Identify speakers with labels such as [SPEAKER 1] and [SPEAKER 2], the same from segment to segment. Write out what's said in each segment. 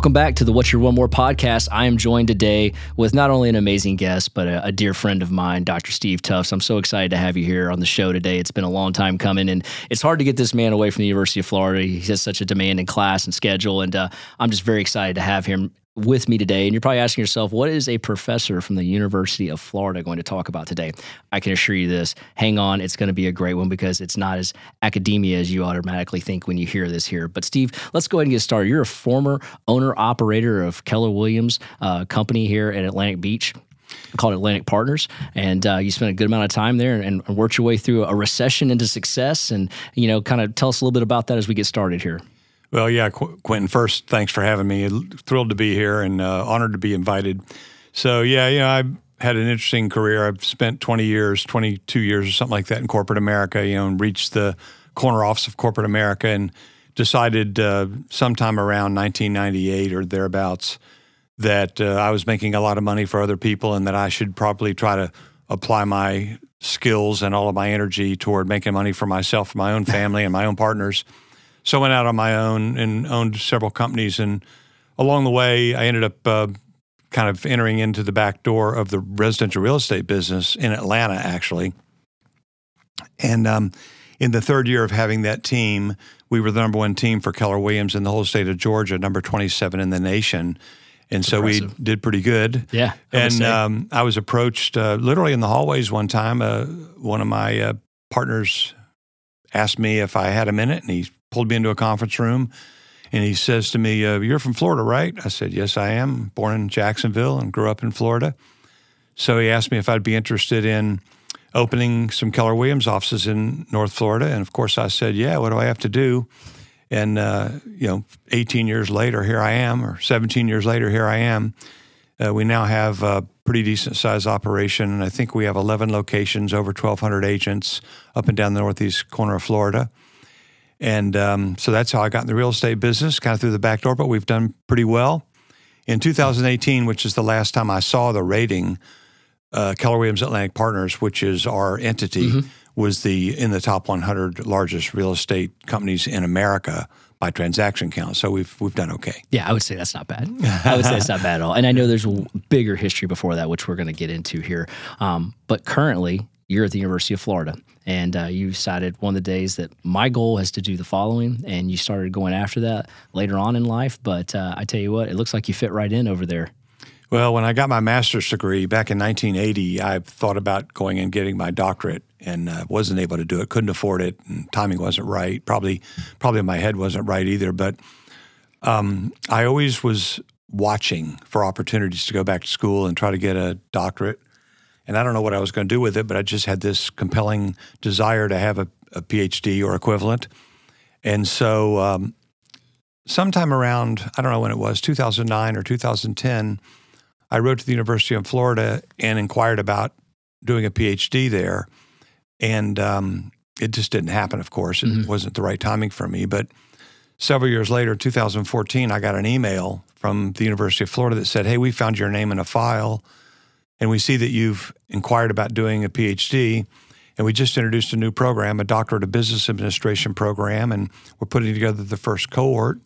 [SPEAKER 1] Welcome back to the What's Your One More podcast. I am joined today with not only an amazing guest, but a, a, dear friend of mine, Dr. Steve Tufts. I'm so excited to have you here on the show today. It's been a long time coming, and it's hard to get this man away from the University of Florida. He has such a demanding class and schedule, and uh, I'm just very excited to have him with me today. And you're probably asking yourself, what is a professor from the University of Florida going to talk about today? I can assure you this hang on, it's going to be a great one because it's not as academia as you automatically think when you hear this here. But, Steve, let's go ahead and get started. You're a former owner operator of Keller Williams uh, Company here at Atlantic Beach called Atlantic Partners, and uh, you spent a good amount of time there and, and, worked your way through a recession into success. And you know, kind of tell us a little bit about that as we get started here.
[SPEAKER 2] Well, yeah, Qu- Quentin. First, thanks for having me. Thrilled to be here and uh, honored to be invited. So, yeah, you know, I had an interesting career. I've spent 20 years, 22 years or something like that in corporate America. You know, and reached the corner office of corporate America and decided uh, sometime around 1998 or thereabouts that uh, I was making a lot of money for other people and that I should probably try to apply my skills and all of my energy toward making money for myself, for my own family, and my own partners. So I went out on my own and owned several companies. And along the way, I ended up uh, kind of entering into the back door of the residential real estate business in Atlanta, actually. And um, in the third year of having that team, we were the number one team for Keller Williams in the whole state of Georgia, number 27 in the nation. And so
[SPEAKER 1] impressive.
[SPEAKER 2] we did pretty good.
[SPEAKER 1] Yeah.
[SPEAKER 2] I and um, I was approached uh, literally in the hallways one time. Uh, one of my uh, partners asked me if I had a minute, and he pulled me into a conference room and he says to me, uh, You're from Florida, right? I said, Yes, I am. Born in Jacksonville and grew up in Florida. So he asked me if I'd be interested in opening some Keller Williams offices in North Florida. And of course, I said, Yeah, what do I have to do? And, uh, you know, 18 years later, here I am, or 17 years later, here I am. Uh, we now have a pretty decent sized operation. And I think we have 11 locations, over 1,200 agents up and down the northeast corner of Florida. And um, so that's how I got in the real estate business, kind of through the back door, but we've done pretty well. In 2018, which is the last time I saw the rating, uh, Keller Williams Atlantic Partners, which is our entity, mm-hmm. was the in the top 100 largest real estate companies in America by transaction count. So we've we've done okay.
[SPEAKER 1] Yeah, I would say that's not bad. I would say it's not bad at all. And I know there's a bigger history before that, which we're going to get into here. Um, but currently, you're at the University of Florida, and uh, you decided one of the days that my goal is to do the following, and you started going after that later on in life. But uh, I tell you what, it looks like you fit right in over there.
[SPEAKER 2] Well, when I got my master's degree back in 1980, I thought about going and getting my doctorate, and uh, wasn't able to do it. Couldn't afford it, and timing wasn't right. Probably, probably my head wasn't right either. But um, I always was watching for opportunities to go back to school and try to get a doctorate and I don't know what I was going to do with it, but I just had this compelling desire to have a, a PhD or equivalent. And so, um, sometime around, I don't know when it was, 2009 or 2010, I wrote to the University of Florida and inquired about doing a PhD there. And um, it just didn't happen, of course. It mm-hmm. wasn't the right timing for me. But several years later, 2014, I got an email from the University of Florida that said, Hey, we found your name in a file and we see that you've inquired about doing a PhD. And we just introduced a new program, a Doctorate of Business Administration program, and we're putting together the first cohort.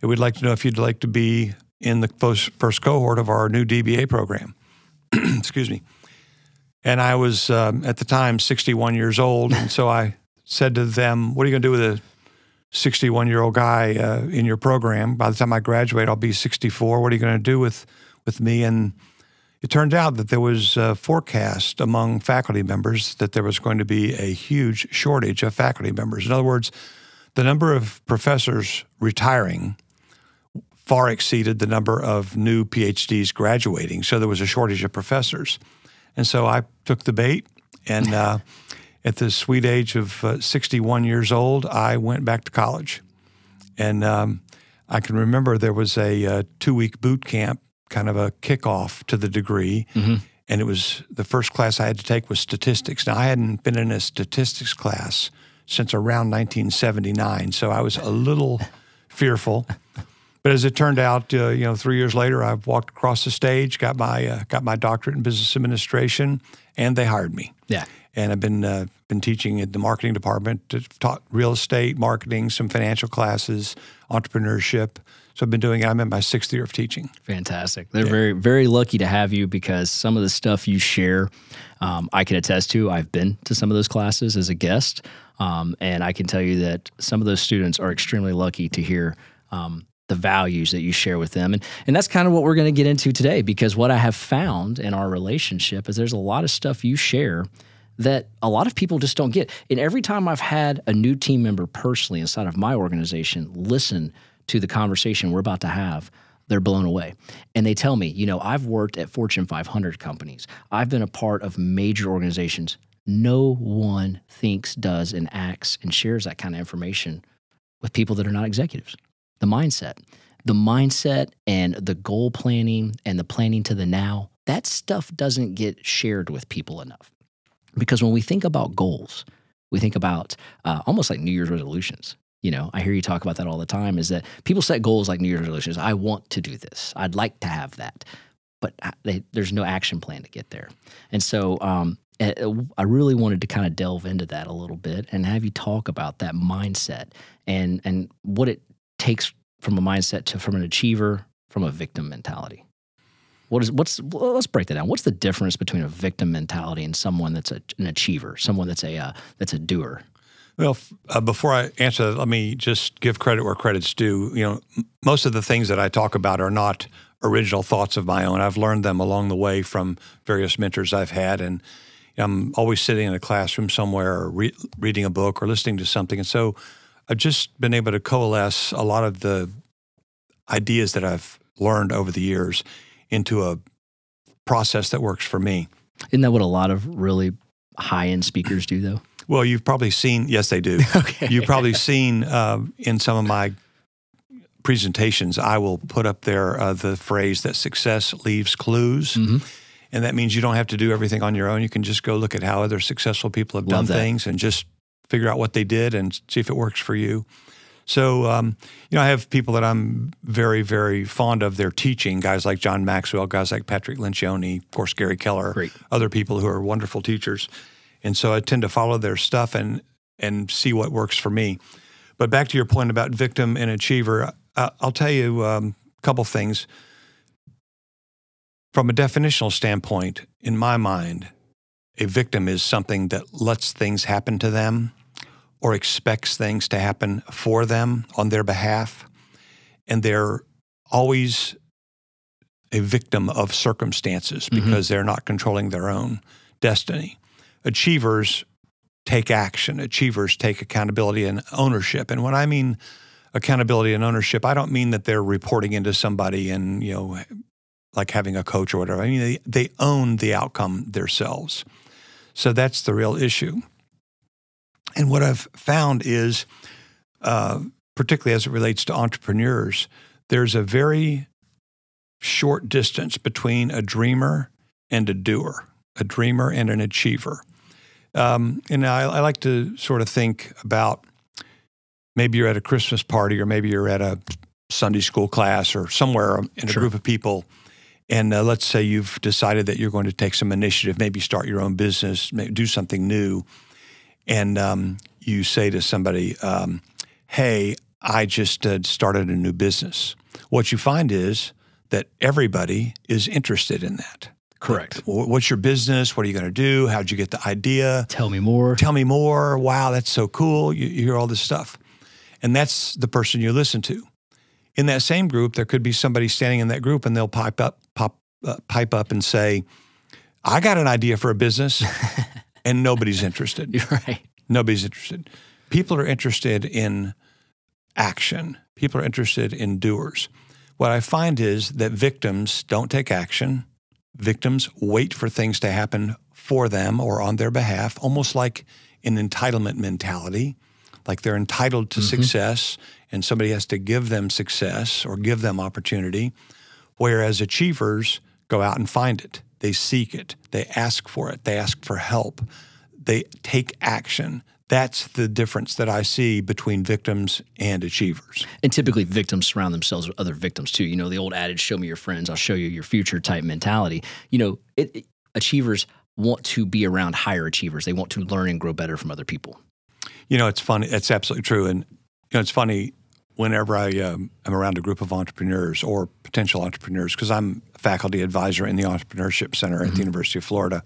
[SPEAKER 2] And we'd like to know if you'd like to be in the first, first cohort of our new DBA program. Excuse me. And I was um, at the time 61 years old, and so I said to them, "What are you going to do with a 61 year old guy uh, in your program? By the time I graduate, I'll be 64. What are you going to do with with me?" And it turned out that there was a forecast among faculty members that there was going to be a huge shortage of faculty members. In other words, the number of professors retiring far exceeded the number of new PhDs graduating. So there was a shortage of professors. And so I took the bait, and uh, at the sweet age of uh, 61 years old, I went back to college. And um, I can remember there was a, a uh, two week boot camp kind of a kickoff to the degree. Mm-hmm. And it was the first class I had to take was statistics. Now, I hadn't been in a statistics class since around 1979, so I was a little fearful. But as it turned out, uh, you know, three years later, I walked across the stage, got my uh, got my doctorate in business administration, and they hired me.
[SPEAKER 1] Yeah.
[SPEAKER 2] And I've been uh, been teaching in the marketing department, taught real estate, marketing, some financial classes, entrepreneurship. So I've been doing. I'm in my sixth year of teaching.
[SPEAKER 1] Fantastic. They're yeah. very, very lucky to have you because some of the stuff you share, um, I can attest to. I've been to some of those classes as a guest, um, and I can tell you that some of those students are extremely lucky to hear um, the values that you share with them. And, and that's kind of what we're going to get into today because what I have found in our relationship is there's a lot of stuff you share that a lot of people just don't get. And every time I've had a new team member personally inside of my organization listen to the conversation we're about to have, they're blown away. And they tell me, you know, I've worked at Fortune 500 companies, I've been a part of major organizations. No one thinks, does, and acts and shares that kind of information with people that are not executives the mindset. The mindset and the goal planning and the planning to the now, that stuff doesn't get shared with people enough. Because when we think about goals, we think about uh, almost like New Year's resolutions. You know, I hear you talk about that all the time is that people set goals like New Year's resolutions. I want to do this. I'd like to have that. But uh, they, there's no action plan to get there. And so um, I really wanted to kind of delve into that a little bit and have you talk about that mindset and and what it takes from a mindset to from an achiever from a victim mentality? What is what's well, let's break that down. What's the difference between a victim mentality and someone that's a, an achiever, someone that's a uh, that's a doer?
[SPEAKER 2] Well, uh, before I answer that, let me just give credit where credit's due. You know, most of the things that I talk about are not original thoughts of my own. I've learned them along the way from various mentors I've had, and I'm always sitting in a classroom somewhere, or re- reading a book, or listening to something, and so I've just been able to coalesce a lot of the ideas that I've learned over the years into a process that works for me.
[SPEAKER 1] Isn't that what a lot of really high end speakers do, though?
[SPEAKER 2] Well, you've probably seen, yes, they do. okay. You've probably seen uh, in some of my presentations, I will put up there uh, the phrase that success leaves clues. Mm-hmm. And that means you don't have to do everything on your own. You can just go look at how other successful people have Love done that. things and just figure out what they did and see if it works for you. So, um, you know, I have people that I'm very, very fond of their teaching, guys like John Maxwell, guys like Patrick Lencioni, of course, Gary Keller,
[SPEAKER 1] Great.
[SPEAKER 2] other people who are wonderful teachers. And so I tend to follow their stuff and, and see what works for me. But back to your point about victim and achiever, I, will tell you um, a couple things. From a definitional standpoint, in my mind, a victim is something that lets things happen to them or expects things to happen for them on their behalf. And they're always a victim of circumstances mm-hmm. because mm-hmm. they're not controlling their own destiny. Achievers take action, achievers take accountability and ownership. And when I mean accountability and ownership, I don't mean that they're reporting into somebody and, you know, like having a coach or whatever. I mean, they, they own the outcome themselves. So that's the real issue. And what I've found is, uh, particularly as it relates to entrepreneurs, there's a very short distance between a dreamer and a doer, a dreamer and an achiever. Um, and I, I like to sort of think about maybe you're at a Christmas party or maybe you're at a Sunday school class or somewhere in a sure. group of people and uh, let's say you've decided that you're going to take some initiative, maybe start your own business, do something new, and um, you say to somebody, um, "Hey, I just uh, started a new business." What you find is that everybody is interested in that.
[SPEAKER 1] Correct.
[SPEAKER 2] What's your business? What are you going to do? How'd you get the idea?
[SPEAKER 1] Tell me more.
[SPEAKER 2] Tell me more. Wow, that's so cool. You, you hear all this stuff. And that's the person you listen to in that same group, there could be somebody standing in that group and they'll pipe up, pop, uh, pipe up and say, I got an idea for a business and nobody's interested.
[SPEAKER 1] You're right.
[SPEAKER 2] Nobody's interested. People are interested in action. People are interested in doers. What I find is that victims don't take action. Victims wait for things to happen for them or on their behalf, almost like an entitlement mentality like they're entitled to mm-hmm. success and somebody has to give them success or give them opportunity. Whereas achievers go out and find it, they seek it, they ask for it, they ask for help, they take action, that's the difference that I see between victims and achievers.
[SPEAKER 1] And typically, victims surround themselves with other victims too. You know, the old adage, show me your friends, I'll show you your future type mentality. You know, it, it, achievers want to be around higher achievers, they want to learn and grow better from other people.
[SPEAKER 2] You know, it's funny. It's absolutely true. And, you know, it's funny whenever I um, am around a group of entrepreneurs or potential entrepreneurs, because I'm a faculty advisor in the Entrepreneurship Center mm-hmm. at the University of Florida.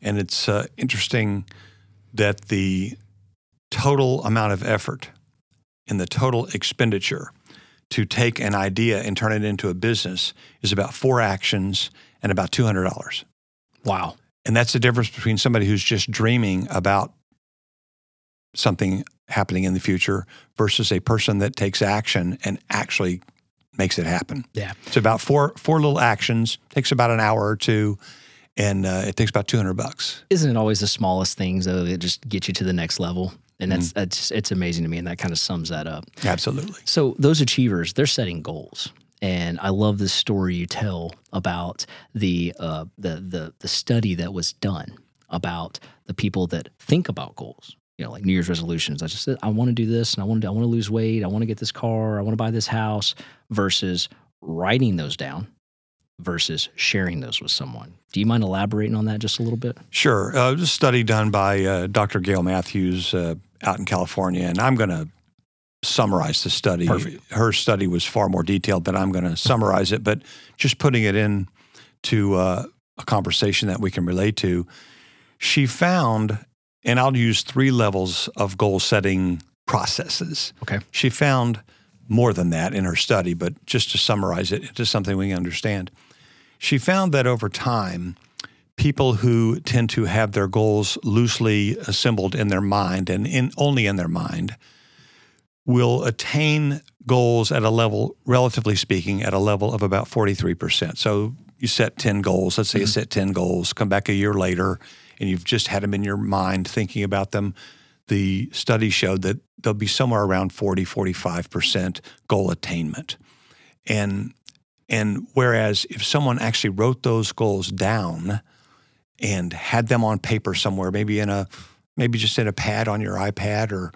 [SPEAKER 2] And it's uh, interesting that the total amount of effort and the total expenditure to take an idea and turn it into a business is about four actions and about $200.
[SPEAKER 1] Wow.
[SPEAKER 2] And that's the difference between somebody who's just dreaming about something happening in the future versus a person that takes action and actually makes it happen.
[SPEAKER 1] Yeah.
[SPEAKER 2] It's about four four little actions, takes about an hour or two and uh, it takes about 200 bucks.
[SPEAKER 1] Isn't it always the smallest things though that just get you to the next level? And that's mm-hmm. that's it's amazing to me, and that kind of sums that up.
[SPEAKER 2] Absolutely.
[SPEAKER 1] So those achievers, they're setting goals, and I love the story you tell about the uh, the the the study that was done about the people that think about goals. You know, like New Year's resolutions. I just said I want to do this, and I want to I want to lose weight. I want to get this car. I want to buy this house. Versus writing those down versus sharing those with someone. Do you mind elaborating on that just a little bit?
[SPEAKER 2] Sure. Uh, a study done by uh, Dr. Gail Matthews uh, out in California, and I'm going to summarize the study.
[SPEAKER 1] Perfect.
[SPEAKER 2] Her study was far more detailed, but I'm going to summarize it. But just putting it in to uh, a conversation that we can relate to, she found, and I'll use three levels of goal setting processes.
[SPEAKER 1] Okay.
[SPEAKER 2] She found more than that in her study, but just to summarize it into something we can understand. She found that over time, people who tend to have their goals loosely assembled in their mind and in, only in their mind will attain goals at a level, relatively speaking, at a level of about 43%. So you set 10 goals. Let's say mm-hmm. you set 10 goals, come back a year later, and you've just had them in your mind thinking about them. The study showed that there'll be somewhere around 40, 45% goal attainment. And and whereas if someone actually wrote those goals down and had them on paper somewhere, maybe in a maybe just in a pad on your iPad or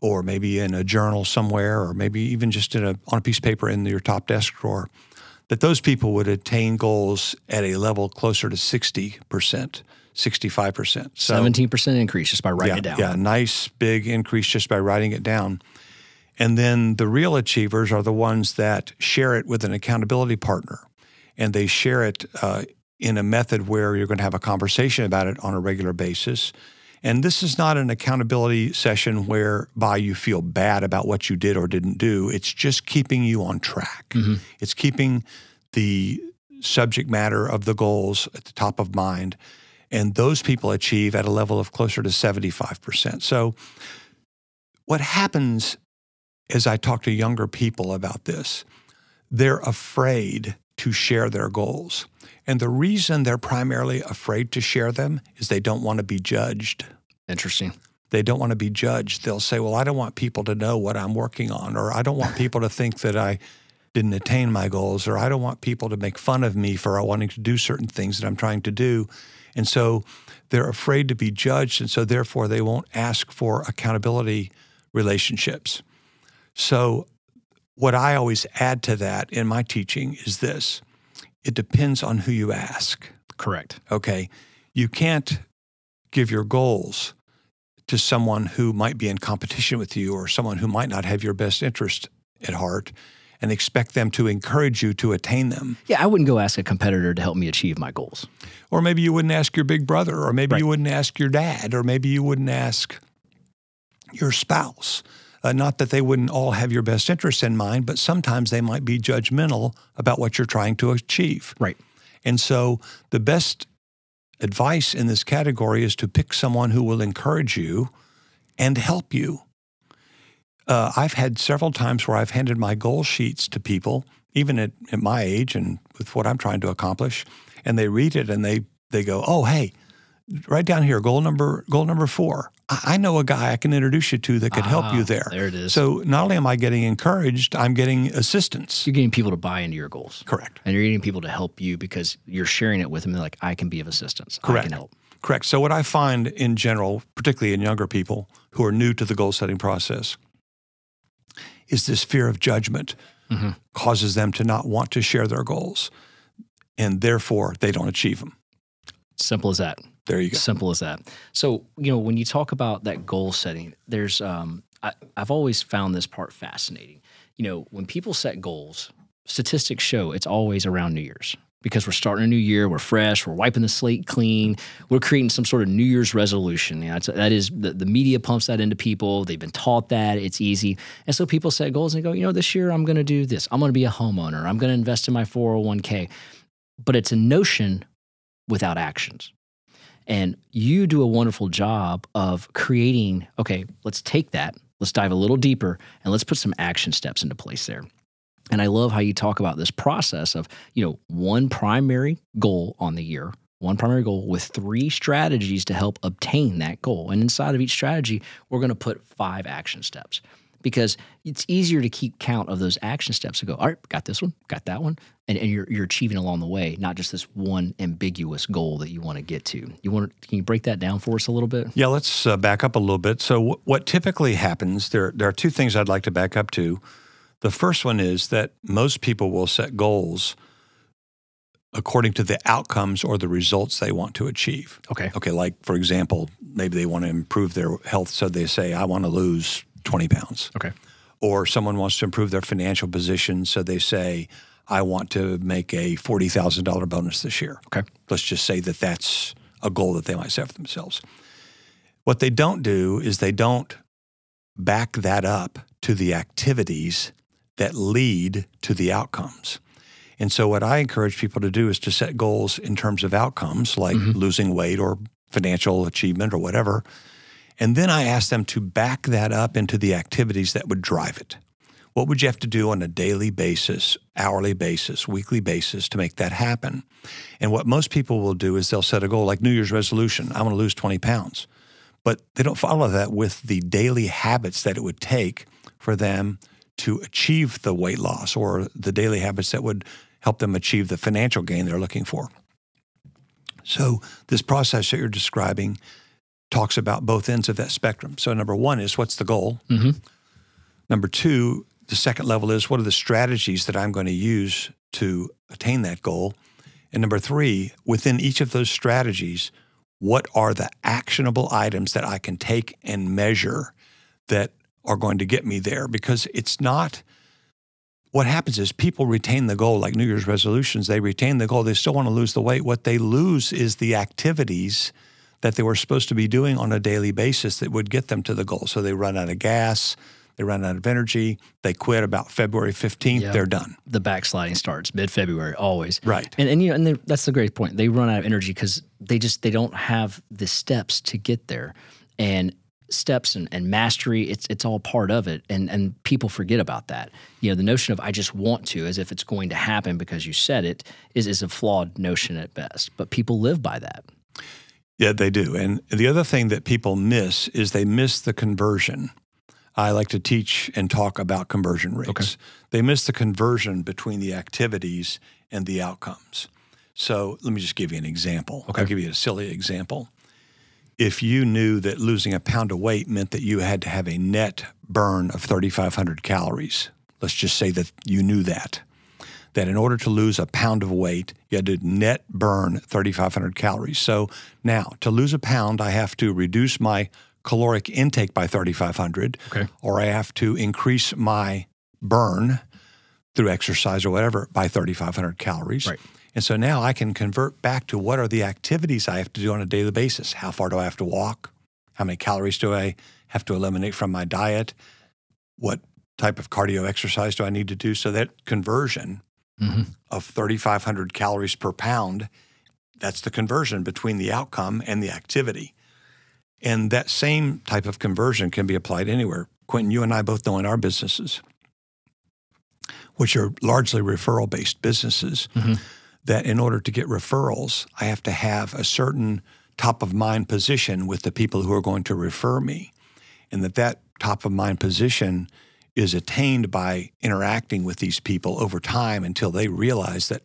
[SPEAKER 2] or maybe in a journal somewhere or maybe even just in a on a piece of paper in your top desk drawer, that those people would attain goals at a level closer to 60%, 65%.
[SPEAKER 1] So, 17% increase just by writing
[SPEAKER 2] yeah,
[SPEAKER 1] it down.
[SPEAKER 2] Yeah, nice big increase just by writing it down. And then the real achievers are the ones that share it with an accountability partner. And they share it uh, in a method where you're going to have a conversation about it on a regular basis. And this is not an accountability session whereby you feel bad about what you did or didn't do. It's just keeping you on track. Mm-hmm. It's keeping the subject matter of the goals at the top of mind. And those people achieve at a level of closer to 75%. So, what happens as I talk to younger people about this, they're afraid to share their goals. And the reason they're primarily afraid to share them is they don't want to be judged.
[SPEAKER 1] Interesting.
[SPEAKER 2] They don't want to be judged. They'll say, Well, I don't want people to know what I'm working on, or I don't want people to think that I didn't attain my goals, or I don't want people to make fun of me for wanting to do certain things that I'm trying to do. And so they're afraid to be judged. And so therefore, they won't ask for accountability relationships. So, what I always add to that in my teaching is this it depends on who you ask.
[SPEAKER 1] Correct.
[SPEAKER 2] Okay. You can't give your goals to someone who might be in competition with you or someone who might not have your best interest at heart and expect them to encourage you to attain them.
[SPEAKER 1] Yeah, I wouldn't go ask a competitor to help me achieve my goals.
[SPEAKER 2] Or maybe you wouldn't ask your big brother, or maybe right. you wouldn't ask your dad, or maybe you wouldn't ask your spouse. Uh, not that they wouldn't all have your best interests in mind, but sometimes they might be judgmental about what you're trying to achieve.
[SPEAKER 1] Right.
[SPEAKER 2] And so the best advice in this category is to pick someone who will encourage you and help you. Uh, I've had several times where I've handed my goal sheets to people, even at, at my age and with what I'm trying to accomplish, and they read it and they they go, "Oh, hey, right down here, goal number goal number four. I, know a guy I can introduce you to that could ah, help you ah, there.
[SPEAKER 1] There it is.
[SPEAKER 2] So not only am I getting encouraged, I'm getting assistance.
[SPEAKER 1] You're getting people to buy into your goals.
[SPEAKER 2] Correct.
[SPEAKER 1] And you're getting people to help you because you're sharing it with them. They're like, I can be of assistance.
[SPEAKER 2] Correct.
[SPEAKER 1] I can help.
[SPEAKER 2] Correct. So, what I find in general, particularly in younger people who are new to the goal setting process, is this fear of judgment
[SPEAKER 1] Mm-hmm.
[SPEAKER 2] causes them to not want to share their goals, and therefore they don't achieve them.
[SPEAKER 1] Simple as that.
[SPEAKER 2] There you go.
[SPEAKER 1] Simple as that. So, you know, when you talk about that goal setting, there's, um, I, I've always found this part fascinating. You know, when people set goals, statistics show it's always around New Year's because we're starting a new year, we're fresh, we're wiping the slate clean, we're creating some sort of New Year's resolution. You know, that is the, the media pumps that into people. They've been taught that it's easy, and so people set goals and go, you know, this year I'm going to do this. I'm going to be a homeowner. I'm going to invest in my 401k. But it's a notion without actions. And you do a wonderful job of creating, okay, let's take that, let's dive a little deeper, and let's put some action steps into place there. And I love how you talk about this process of, you know, one primary goal on the year, one primary goal with three strategies to help obtain that goal. And inside of each strategy, we're going to put five action steps because it's easier to keep count of those action steps and go, all right, got this one, got that one. And, and you're, you're achieving along the way, not just this one ambiguous goal that you want to get to. You want to, can you break that down for us a little bit?
[SPEAKER 2] Yeah, let's uh, back up a little bit. So, w- what typically happens, there, there are two things I'd like to back up to. The first one is that most people will set goals according to the outcomes or the results they want to achieve.
[SPEAKER 1] Okay.
[SPEAKER 2] Okay, like for example, maybe they want to improve their health, so they say, I want to lose 20 pounds.
[SPEAKER 1] Okay.
[SPEAKER 2] Or someone wants to improve their financial position, so they say, I want to make a $40,000 bonus this year.
[SPEAKER 1] Okay.
[SPEAKER 2] Let's just say that that's a goal that they might set for themselves. What they don't do is they don't back that up to the activities that lead to the outcomes. And so, what I encourage people to do is to set goals in terms of outcomes, like mm-hmm. losing weight or financial achievement or whatever. And then I ask them to back that up into the activities that would drive it. What would you have to do on a daily basis, hourly basis, weekly basis to make that happen? And what most people will do is they'll set a goal like New Year's resolution I want to lose 20 pounds. But they don't follow that with the daily habits that it would take for them to achieve the weight loss or the daily habits that would help them achieve the financial gain they're looking for. So, this process that you're describing talks about both ends of that spectrum. So, number one is what's the goal?
[SPEAKER 1] Mhm.
[SPEAKER 2] Number two, the second level is what are the strategies that I'm going to use to attain that goal? And number three, within each of those strategies, what are the actionable items that I can take and measure that are going to get me there? Because it's not what happens is people retain the goal, like New Year's resolutions, they retain the goal. They still want to lose the weight. What they lose is the activities that they were supposed to be doing on a daily basis that would get them to the goal. So they run out of gas, they run out of energy, they quit about February 15th,
[SPEAKER 1] Yeah.
[SPEAKER 2] they're done.
[SPEAKER 1] The backsliding starts mid February, always.
[SPEAKER 2] Right.
[SPEAKER 1] And, and you know, and that's the great point. They run out of energy because they just they don't have the steps to get there, and steps and, and mastery. It's it's all part of it, and and people forget about that. You know, the notion of I just want to, as if it's going to happen because you said it, is is a flawed notion at best. But people live by that.
[SPEAKER 2] Yeah, they do. And the other thing that people miss is they miss the conversion. I like to teach and talk about conversion rates.
[SPEAKER 1] Okay.
[SPEAKER 2] They miss the conversion between the activities and the outcomes. So let me just give you an example.
[SPEAKER 1] Okay.
[SPEAKER 2] I'll give you a silly example. If you knew that losing a pound of weight meant that you had to have a net burn of 3,500 calories, let's just say that you knew that, that in order to lose a pound of weight, you had to net burn 3,500 calories. So now, to lose a pound, I have to reduce my caloric intake by 3,500,
[SPEAKER 1] Okay.
[SPEAKER 2] or I have to increase my burn through exercise or whatever by 3,500 calories.
[SPEAKER 1] Right.
[SPEAKER 2] And so now I can convert back to what are the activities I have to do on a daily basis? How far do I have to walk? How many calories do I have to eliminate from my diet? What type of cardio exercise do I need to do? So that conversion
[SPEAKER 1] Mhm.
[SPEAKER 2] of 3,500 calories per pound, that's the conversion between the outcome and the activity. And that same type of conversion can be applied anywhere. Quentin, you and I both know in our businesses, which are largely referral based businesses,
[SPEAKER 1] Mhm.
[SPEAKER 2] That in order to get referrals, I have to have a certain top of mind position with the people who are going to refer me. And that that top of mind position is attained by interacting with these people over time until they realize that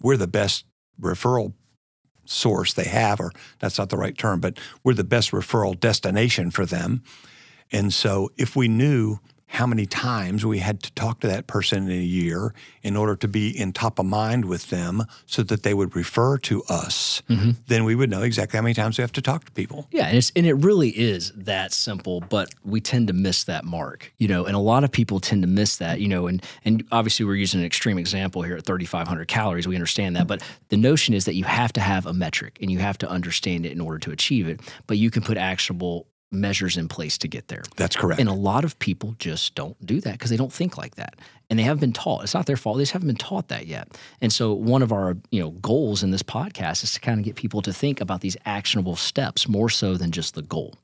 [SPEAKER 2] we're the best referral source they have, or that's not the right term, but we're the best referral destination for them. And so if we knew how many times we had to talk to that person in a year in order to be in top of mind with them so that they would refer to us, mm-hmm. then we would know exactly how many times we have to talk to people.
[SPEAKER 1] Yeah, and it's and it really is that simple, but we tend to miss that mark, you know, and a lot of people tend to miss that, you know, and and obviously we're using an extreme example here at 3500 calories, we understand that, but the notion is that you have to have a metric and you have to understand it in order to achieve it, but you can put actionable measures in place to get there.
[SPEAKER 2] That's correct.
[SPEAKER 1] And a lot of people just don't do that because they don't think like that. And they haven't been taught. It's not their fault. They just haven't been taught that yet. And so one of our, you know, goals in this podcast is to kind of get people to think about these actionable steps more so than just the goal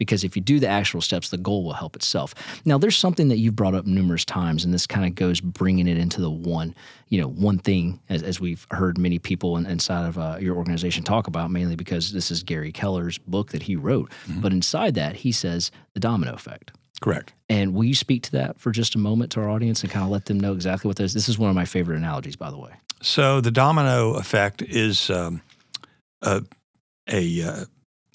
[SPEAKER 1] because if you do the actual steps, the goal will help itself. Now, there's something that you've brought up numerous times, and this kind of goes bringing it into the one, you know, one thing as, as we've heard many people in, inside of uh, your organization talk about, mainly because this is Gary Keller's book that he wrote. Mm-hmm. But inside that, he says the domino effect.
[SPEAKER 2] Correct.
[SPEAKER 1] And will you speak to that for just a moment to our audience and kind of let them know exactly what this? This is one of my favorite analogies, by the way.
[SPEAKER 2] So the domino effect is um, a, a uh,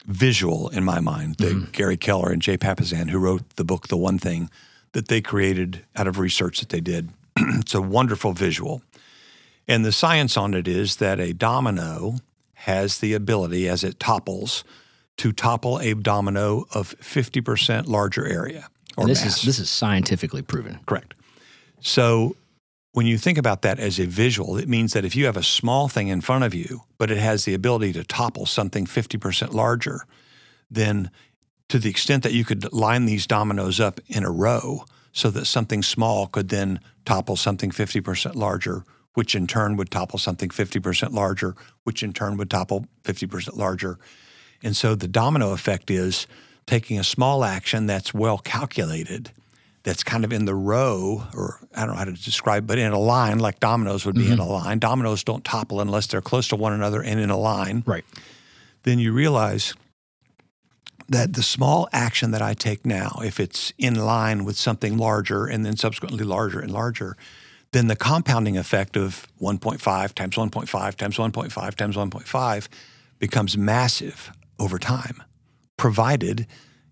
[SPEAKER 2] visual in my mind that mm-hmm. Gary Keller and Jay Papasan, who wrote the book The One Thing, that they created out of research that they did. it's a wonderful visual. And the science on it is that a domino has the ability, as it topples, to topple a domino of 50% larger area.
[SPEAKER 1] Or this mass. is this is scientifically proven.
[SPEAKER 2] Correct. So when you think about that as a visual, it means that if you have a small thing in front of you, but it has the ability to topple something 50% larger, then to the extent that you could line these dominoes up in a row so that something small could then topple something 50% larger, which in turn would topple something 50% larger, which in turn would topple 50% larger. And so the domino effect is taking a small action that's well calculated – that's kind of in the row, or I don't know how to describe, but in a line, like dominoes would be mm-hmm. in a line. Dominoes don't topple unless they're close to one another and in a line.
[SPEAKER 1] Right.
[SPEAKER 2] Then you realize that the small action that I take now, if it's in line with something larger and then subsequently larger and larger, then the compounding effect of 1.5 times 1.5 times 1.5 times 1.5 becomes massive over time, provided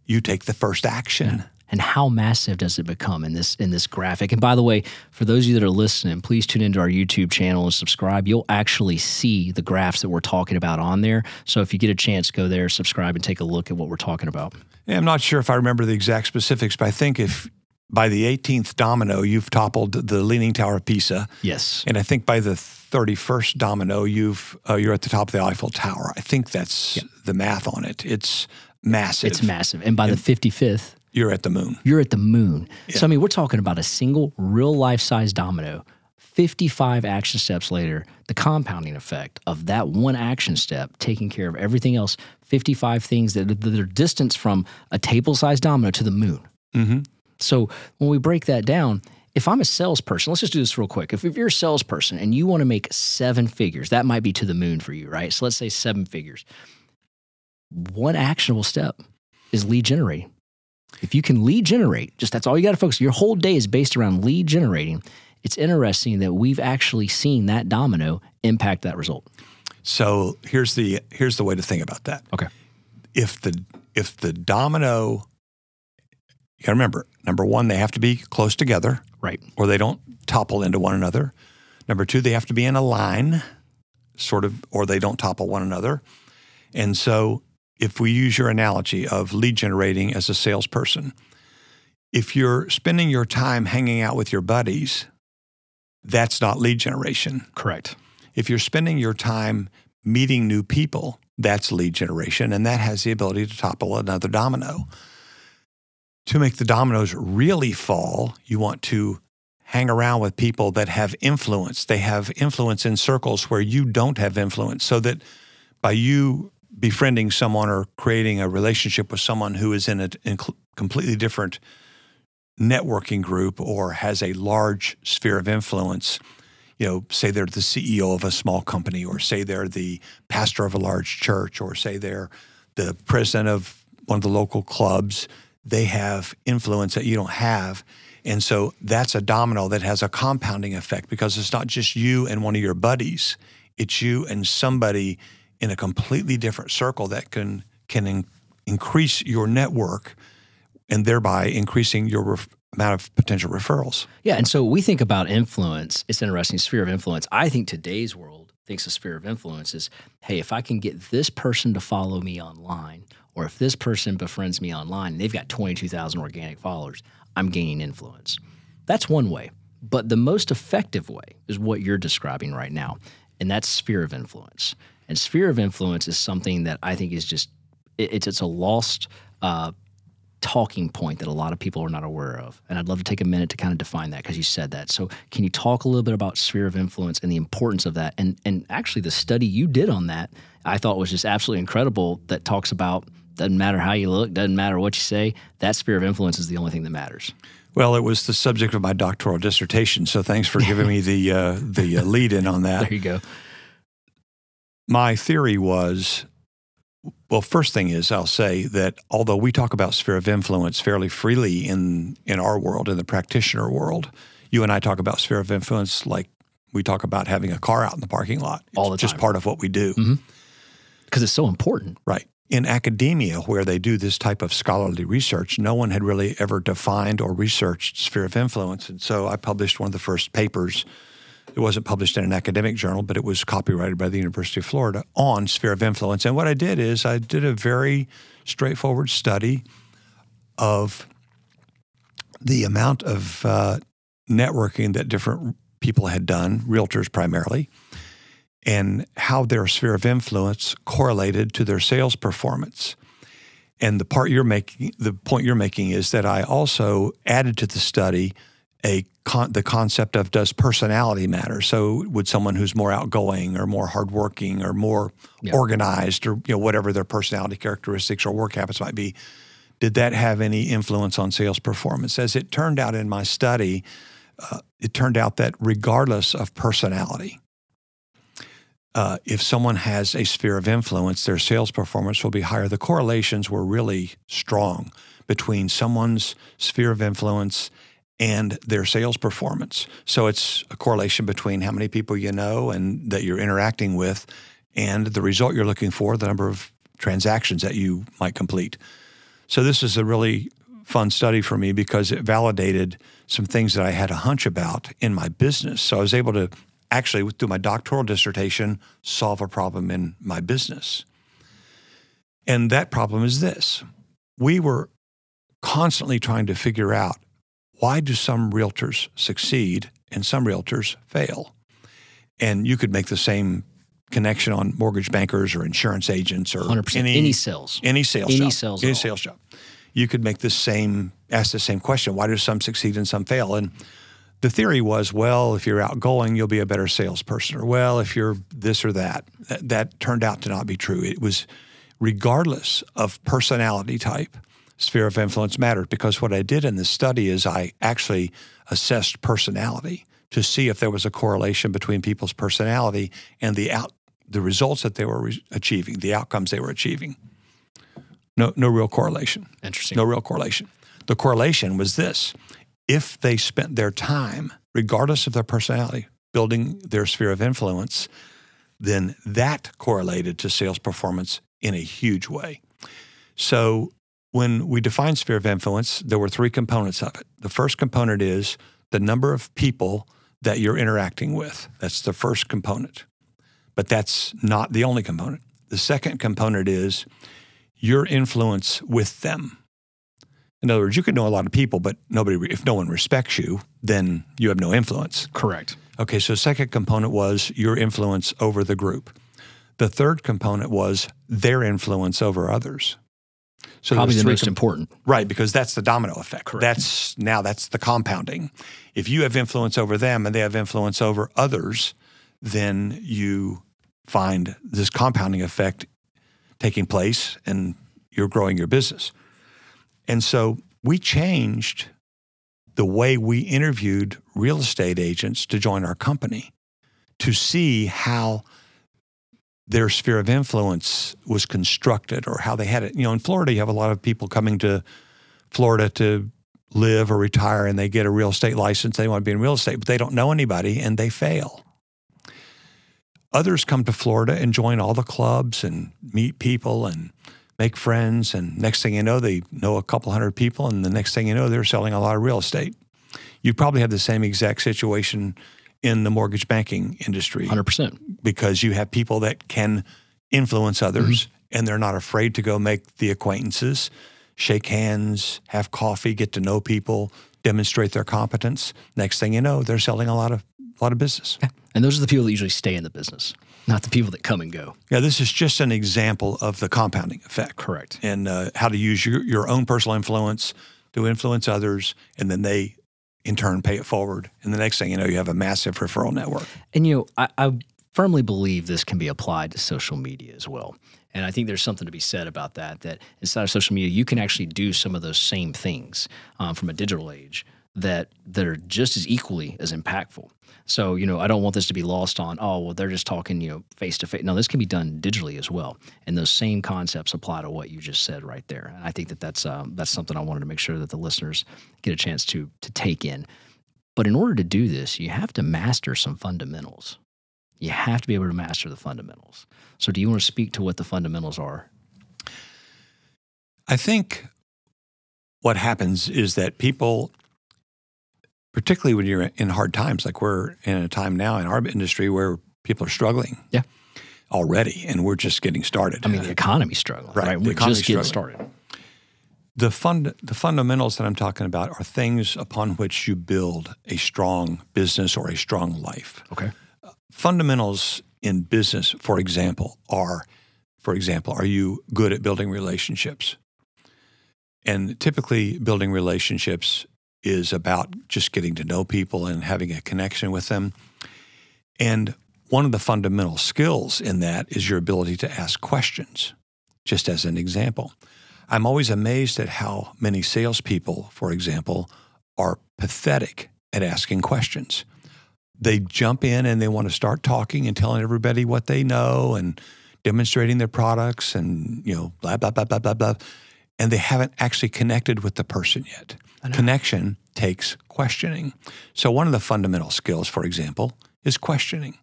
[SPEAKER 2] you take the first action.
[SPEAKER 1] Yeah and how massive does it become in this in this graphic? And by the way for those of you that are listening please tune into our youtube channel and subscribe. You'll actually see the graphs that we're talking about on there. So if you get a chance go there subscribe and take a look at what we're talking about.
[SPEAKER 2] Yeah, i'm not sure if i remember the exact specifics but i think if by the 18th domino you've toppled the leaning tower of pisa.
[SPEAKER 1] Yes.
[SPEAKER 2] And i think by the 31st domino you've uh, you're at the top of the eiffel tower. I think that's yep. the math on it. It's massive.
[SPEAKER 1] It's massive. And by and, the 55th
[SPEAKER 2] you're at the moon.
[SPEAKER 1] You're at the moon. Yeah. So, I mean, we're talking about a single real life size domino. 55 action steps later, the compounding effect of that one action step taking care of everything else, 55 things that, that are distance from a table sized domino to the moon. Mm-hmm. So, when we break that down, if I'm a salesperson, let's just do this real quick. If, if you're a salesperson and you want to make seven figures, that might be to the moon for you, right? So let's say seven figures. One actionable step is lead generating. If you can lead generate, just that's all you got to focus. Your whole day is based around lead generating. It's interesting that we've actually seen that domino impact that result.
[SPEAKER 2] So here's the here's the way to think about that.
[SPEAKER 1] Okay.
[SPEAKER 2] If the if the domino you got to remember, number one, they have to be close together,
[SPEAKER 1] right,
[SPEAKER 2] or they don't topple into one another. Number two, they have to be in a line, sort of, or they don't topple one another. And so if we use your analogy of lead generating as a salesperson, if you're spending your time hanging out with your buddies, that's not lead generation.
[SPEAKER 1] Correct.
[SPEAKER 2] If you're spending your time meeting new people, that's lead generation, and that has the ability to topple another domino. To make the dominoes really fall, you want to hang around with people that have influence. They have influence in circles where you don't have influence, so that by you befriending someone or creating a relationship with someone who is in a in completely different networking group or has a large sphere of influence, you know, say they're the CEO of a small company, or say they're the pastor of a large church, or say they're the president of one of the local clubs, they have influence that you don't have. And so that's a domino that has a compounding effect because it's not just you and one of your buddies, it's you and somebody in a completely different circle that can can in, increase your network and thereby increasing your ref, amount of potential referrals.
[SPEAKER 1] Yeah, and so we think about influence. It's an interesting sphere of influence. I think today's world thinks a sphere of influence is, hey, if I can get this person to follow me online, or if this person befriends me online and they've got 22,000 organic followers, I'm gaining influence. That's one way. But the most effective way is what you're describing right now, and that's sphere of influence. And sphere of influence is something that I think is just it's it's a lost uh, talking point that a lot of people are not aware of. And I'd love to take a minute to kind of define that because you said that. So can you talk a little bit about sphere of influence and the importance of that? And and actually the study you did on that I thought was just absolutely incredible that talks about doesn't matter how you look, doesn't matter what you say, that sphere of influence is the only thing that matters.
[SPEAKER 2] Well, it was the subject of my doctoral dissertation, so thanks for giving me the uh, the uh, lead in on that.
[SPEAKER 1] There you go.
[SPEAKER 2] My theory was well, first thing is I'll say that although we talk about sphere of influence fairly freely in in our world, in the practitioner world, you and I talk about sphere of influence like we talk about having a car out in the parking lot. It's
[SPEAKER 1] All the
[SPEAKER 2] just
[SPEAKER 1] time.
[SPEAKER 2] part of what we do.
[SPEAKER 1] Because mm-hmm. it's so important.
[SPEAKER 2] Right. In academia, where they do this type of scholarly research, no one had really ever defined or researched sphere of influence. And so I published one of the first papers it wasn't published in an academic journal, but it was copyrighted by the University of Florida on sphere of influence. And what I did is I did a very straightforward study of the amount of uh, networking that different people had done, realtors primarily, and how their sphere of influence correlated to their sales performance. And the part you're making, the point you're making is that I also added to the study a con- the concept of does personality matter? So would someone who's more outgoing or more hardworking or more yeah. organized or you know whatever their personality characteristics or work habits might be, did that have any influence on sales performance? As it turned out in my study, uh, it turned out that regardless of personality, uh, if someone has a sphere of influence, their sales performance will be higher. The correlations were really strong between someone's sphere of influence and their sales performance. So it's a correlation between how many people you know and that you're interacting with and the result you're looking for, the number of transactions that you might complete. So this is a really fun study for me because it validated some things that I had a hunch about in my business. So I was able to actually, through my doctoral dissertation, solve a problem in my business. And that problem is this we were constantly trying to figure out why do some realtors succeed and some realtors fail? And you could make the same connection on mortgage bankers or insurance agents or
[SPEAKER 1] 100%.
[SPEAKER 2] any,
[SPEAKER 1] any sales.
[SPEAKER 2] Any sales
[SPEAKER 1] any
[SPEAKER 2] job.
[SPEAKER 1] sales
[SPEAKER 2] any sales job. You could make the same ask the same question. Why do some succeed and some fail? And the theory was, well, if you're outgoing, you'll be a better salesperson. Or well, if you're this or that. That, that turned out to not be true. It was regardless of personality type sphere of influence mattered because what I did in this study is I actually assessed personality to see if there was a correlation between people's personality and the out the results that they were re- achieving, the outcomes they were achieving. No, no real correlation.
[SPEAKER 1] Interesting.
[SPEAKER 2] No real correlation. The correlation was this: if they spent their time, regardless of their personality, building their sphere of influence, then that correlated to sales performance in a huge way. So when we define sphere of influence, there were three components of it. The first component is the number of people that you're interacting with. That's the first component. But that's not the only component. The second component is your influence with them. In other words, you could know a lot of people, but nobody, if no one respects you, then you have no influence.
[SPEAKER 1] Correct.
[SPEAKER 2] Okay, so second component was your influence over the group. The third component was their influence over others.
[SPEAKER 1] So probably the most important,
[SPEAKER 2] right? Because that's the domino effect.
[SPEAKER 1] Correct.
[SPEAKER 2] That's now that's the compounding. If you have influence over them and they have influence over others, then you find this compounding effect taking place, and you're growing your business. And so we changed the way we interviewed real estate agents to join our company to see how their sphere of influence was constructed or how they had it. You know, in Florida, you have a lot of people coming to Florida to live or retire and they get a real estate license. They want to be in real estate, but they don't know anybody and they fail. others come to Florida and join all the clubs and meet people and make friends. And next thing you know, they know a couple hundred people. And the next thing you know, they're selling a lot of real estate. You probably have the same exact situation in the mortgage banking industry.
[SPEAKER 1] 100%.
[SPEAKER 2] Because you have people that can influence others mm-hmm. and they're not afraid to go make the acquaintances, shake hands, have coffee, get to know people, demonstrate their competence. Next thing you know, they're selling a lot of a lot of business.
[SPEAKER 1] Yeah. And those are the people that usually stay in the business, not the people that come and go.
[SPEAKER 2] Yeah, this is just an example of the compounding effect.
[SPEAKER 1] Correct.
[SPEAKER 2] And uh, how to use your, your own personal influence to influence others, and then they in turn pay it forward. And the next thing you know, you have a massive referral network.
[SPEAKER 1] And you know, I, I firmly believe this can be applied to social media as well. And I think there's something to be said about that. That inside of social media, you can actually do some of those same things um, from a digital age that that are just as equally as impactful. So, you know, I don't want this to be lost on, oh, well, they're just talking, you know, face to face. No, this can be done digitally as well. And those same concepts apply to what you just said right there. And I think that that's, um, that's something I wanted to make sure that the listeners get a chance to, to take in. But in order to do this, you have to master some fundamentals. You have to be able to master the fundamentals. So, do you want to speak to what the fundamentals are?
[SPEAKER 2] I think what happens is that people particularly when you're in hard times, like we're in a time now in our industry where people are struggling.
[SPEAKER 1] Yeah.
[SPEAKER 2] Already, and we're just getting started.
[SPEAKER 1] I mean, the economy's struggling, right? right? We're just getting started.
[SPEAKER 2] The fund, the fundamentals that I'm talking about are things upon which you build a strong business or a strong life.
[SPEAKER 1] Okay.
[SPEAKER 2] Uh, fundamentals in business, for example, are, for example, are you good at building relationships? And typically, building relationships is about just getting to know people and having a connection with them. And one of the fundamental skills in that is your ability to ask questions, just as an example. I'm always amazed at how many salespeople, for example, are pathetic at asking questions. They jump in and they want to start talking and telling everybody what they know and demonstrating their products and, you know, blah, blah, blah, blah, blah, blah. And they haven't actually connected with the person yet. Connection takes questioning. So, one of the fundamental skills, for example, is questioning.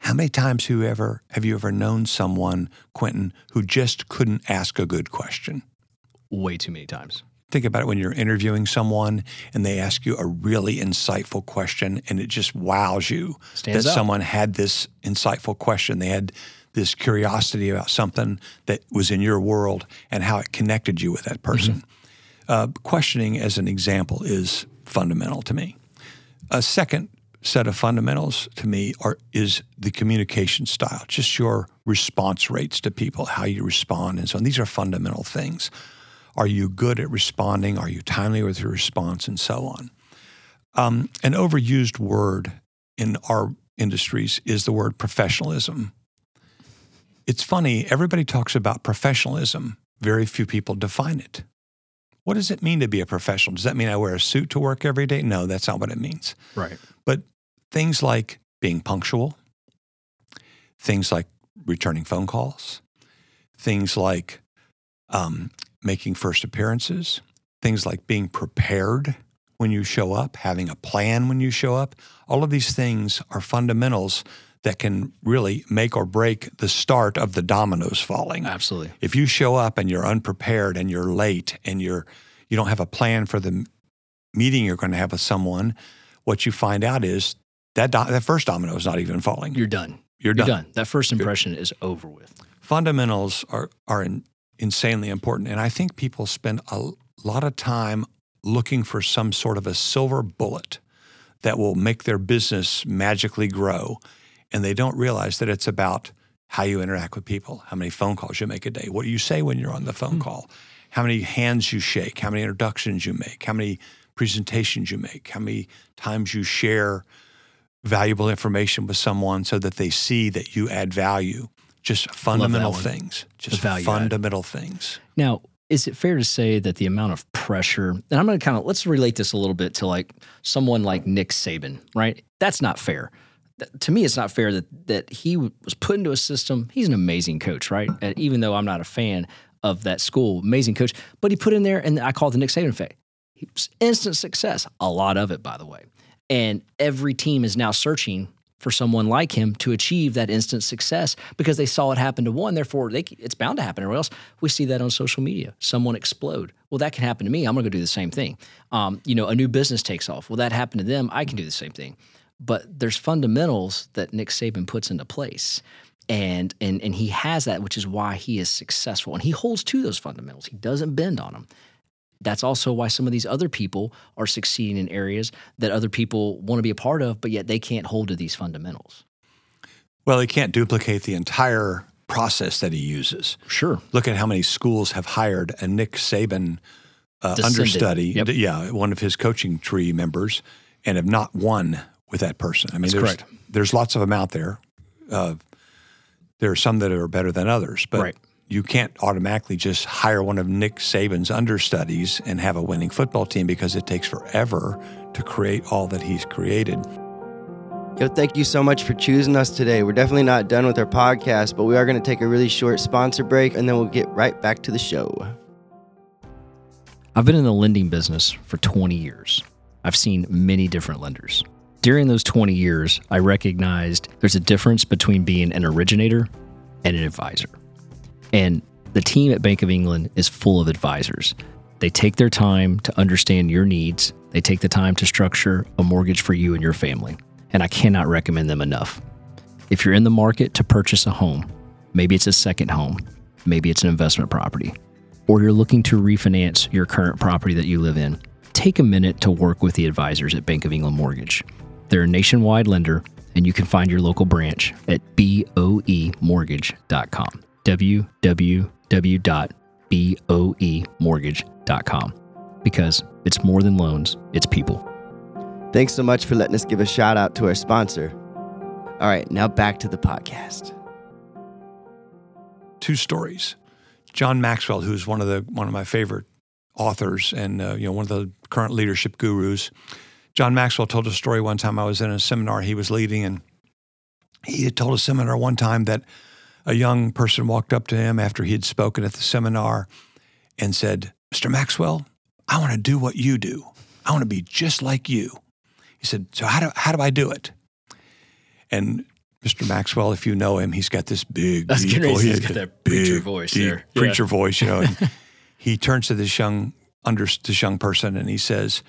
[SPEAKER 2] How many times have you ever, have you ever known someone, Quentin, who just couldn't ask a good question?
[SPEAKER 1] Way too many times.
[SPEAKER 2] Think about it when you're interviewing someone and they ask you a really insightful question and it just wows you
[SPEAKER 1] Stands
[SPEAKER 2] that
[SPEAKER 1] up.
[SPEAKER 2] someone had this insightful question. They had this curiosity about something that was in your world and how it connected you with that person. Mm-hmm. Uh, questioning, as an example, is fundamental to me. A second set of fundamentals to me are is the communication style, just your response rates to people, how you respond, and so on. These are fundamental things. Are you good at responding? Are you timely with your response, and so on? Um, an overused word in our industries is the word professionalism. It's funny, everybody talks about professionalism, very few people define it. What does it mean to be a professional? Does that mean I wear a suit to work every day? No, that's not what it means.
[SPEAKER 1] Right.
[SPEAKER 2] But things like being punctual, things like returning phone calls, things like um, making first appearances, things like being prepared when you show up, having a plan when you show up. All of these things are fundamentals that can really make or break the start of the dominoes falling.
[SPEAKER 1] Absolutely.
[SPEAKER 2] If you show up and you're unprepared and you're late and you're you don't have a plan for the meeting you're going to have with someone, what you find out is that do- that first domino is not even falling.
[SPEAKER 1] You're done.
[SPEAKER 2] You're done.
[SPEAKER 1] You're done. That first impression you're, is over with.
[SPEAKER 2] Fundamentals are are in, insanely important, and I think people spend a lot of time looking for some sort of a silver bullet that will make their business magically grow and they don't realize that it's about how you interact with people, how many phone calls you make a day, what do you say when you're on the phone mm call, how many hands you shake, how many introductions you make, how many presentations you make, how many times you share valuable information with someone so that they see that you add value. Just fundamental things. Just fundamental add. things.
[SPEAKER 1] Now, is it fair to say that the amount of pressure, and I'm going to kind of let's relate this a little bit to like someone like Nick Saban, right? That's not fair to me, it's not fair that that he was put into a system. He's an amazing coach, right? And even though I'm not a fan of that school, amazing coach, but he put in there, and I call it the Nick Saban effect. Instant success, a lot of it, by the way. And every team is now searching for someone like him to achieve that instant success because they saw it happen to one. Therefore, they, it's bound to happen. Or else we see that on social media. Someone explode. Well, that can happen to me. I'm going to go do the same thing. Um, you know, a new business takes off. Well, that happened to them. I can do the same thing. But there's fundamentals that Nick Saban puts into place. And, and, and he has that, which is why he is successful. And he holds to those fundamentals. He doesn't bend on them that's also why some of these other people are succeeding in areas that other people want to be a part of, but yet they can't hold to these fundamentals.
[SPEAKER 2] Well, he can't duplicate the entire process that he uses.
[SPEAKER 1] Sure.
[SPEAKER 2] Look at how many schools have hired a Nick Saban uh, understudy,
[SPEAKER 1] Yep.
[SPEAKER 2] yeah, one of his coaching tree members, and have not won with that person. I mean,
[SPEAKER 1] That's
[SPEAKER 2] there's,
[SPEAKER 1] correct.
[SPEAKER 2] there's lots of them out there. Uh, there are some that are better than others, but
[SPEAKER 1] Right.
[SPEAKER 2] you can't automatically just hire one of Nick Saban's understudies and have a winning football team because it takes forever to create all that he's created.
[SPEAKER 3] Yo, thank you so much for choosing us today. We're definitely not done with our podcast, but we are going to take a really short sponsor break and then we'll get right back to the show.
[SPEAKER 1] I've been in the lending business for 20 years. I've seen many different lenders. During those 20 years, I recognized there's a difference between being an originator and an advisor. And the team at Bank of England is full of advisors. They take their time to understand your needs, they take the time to structure a mortgage for you and your family. And I cannot recommend them enough. If you're in the market to purchase a home, maybe it's a second home, maybe it's an investment property, or you're looking to refinance your current property that you live in, take a minute to work with the advisors at Bank of England Mortgage. They're a nationwide lender, and you can find your local branch at E boemortgage.com. www.boemortgage.com. Because it's more than loans, it's people.
[SPEAKER 3] Thanks so much for letting us give a shout out to our sponsor. All right, now back to the podcast.
[SPEAKER 2] two stories. John Maxwell, who's one of the one of my favorite authors and uh, you know one of the current leadership gurus. John Maxwell told a story one time. I was in a seminar he was leading, and he had told a seminar one time that a young person walked up to him after he had spoken at the seminar and said, "Mr. Maxwell, I want to do what you do. I want to be just like you." He said, "So how do how do I do it?" And Mr. Maxwell, if you know him, he's got this big,
[SPEAKER 1] That's
[SPEAKER 2] deep voice.
[SPEAKER 1] he's
[SPEAKER 2] He
[SPEAKER 1] got that preacher
[SPEAKER 2] big,
[SPEAKER 1] voice
[SPEAKER 2] deep
[SPEAKER 1] there. Yeah.
[SPEAKER 2] Preacher voice, you know. And he turns to this young under this young person and he says,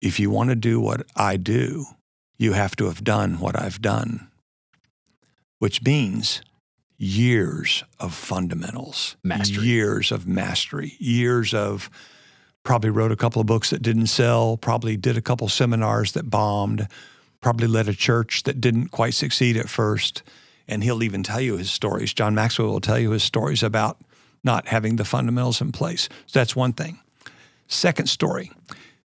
[SPEAKER 2] "If you want to do what I do, you have to have done what I've done," which means years of fundamentals,
[SPEAKER 1] Mastery.
[SPEAKER 2] years of mastery, years of probably wrote a couple of books that didn't sell, probably did a couple seminars that bombed, probably led a church that didn't quite succeed at first. And he'll even tell you his stories. John Maxwell will tell you his stories about not having the fundamentals in place. So that's one thing. Second story,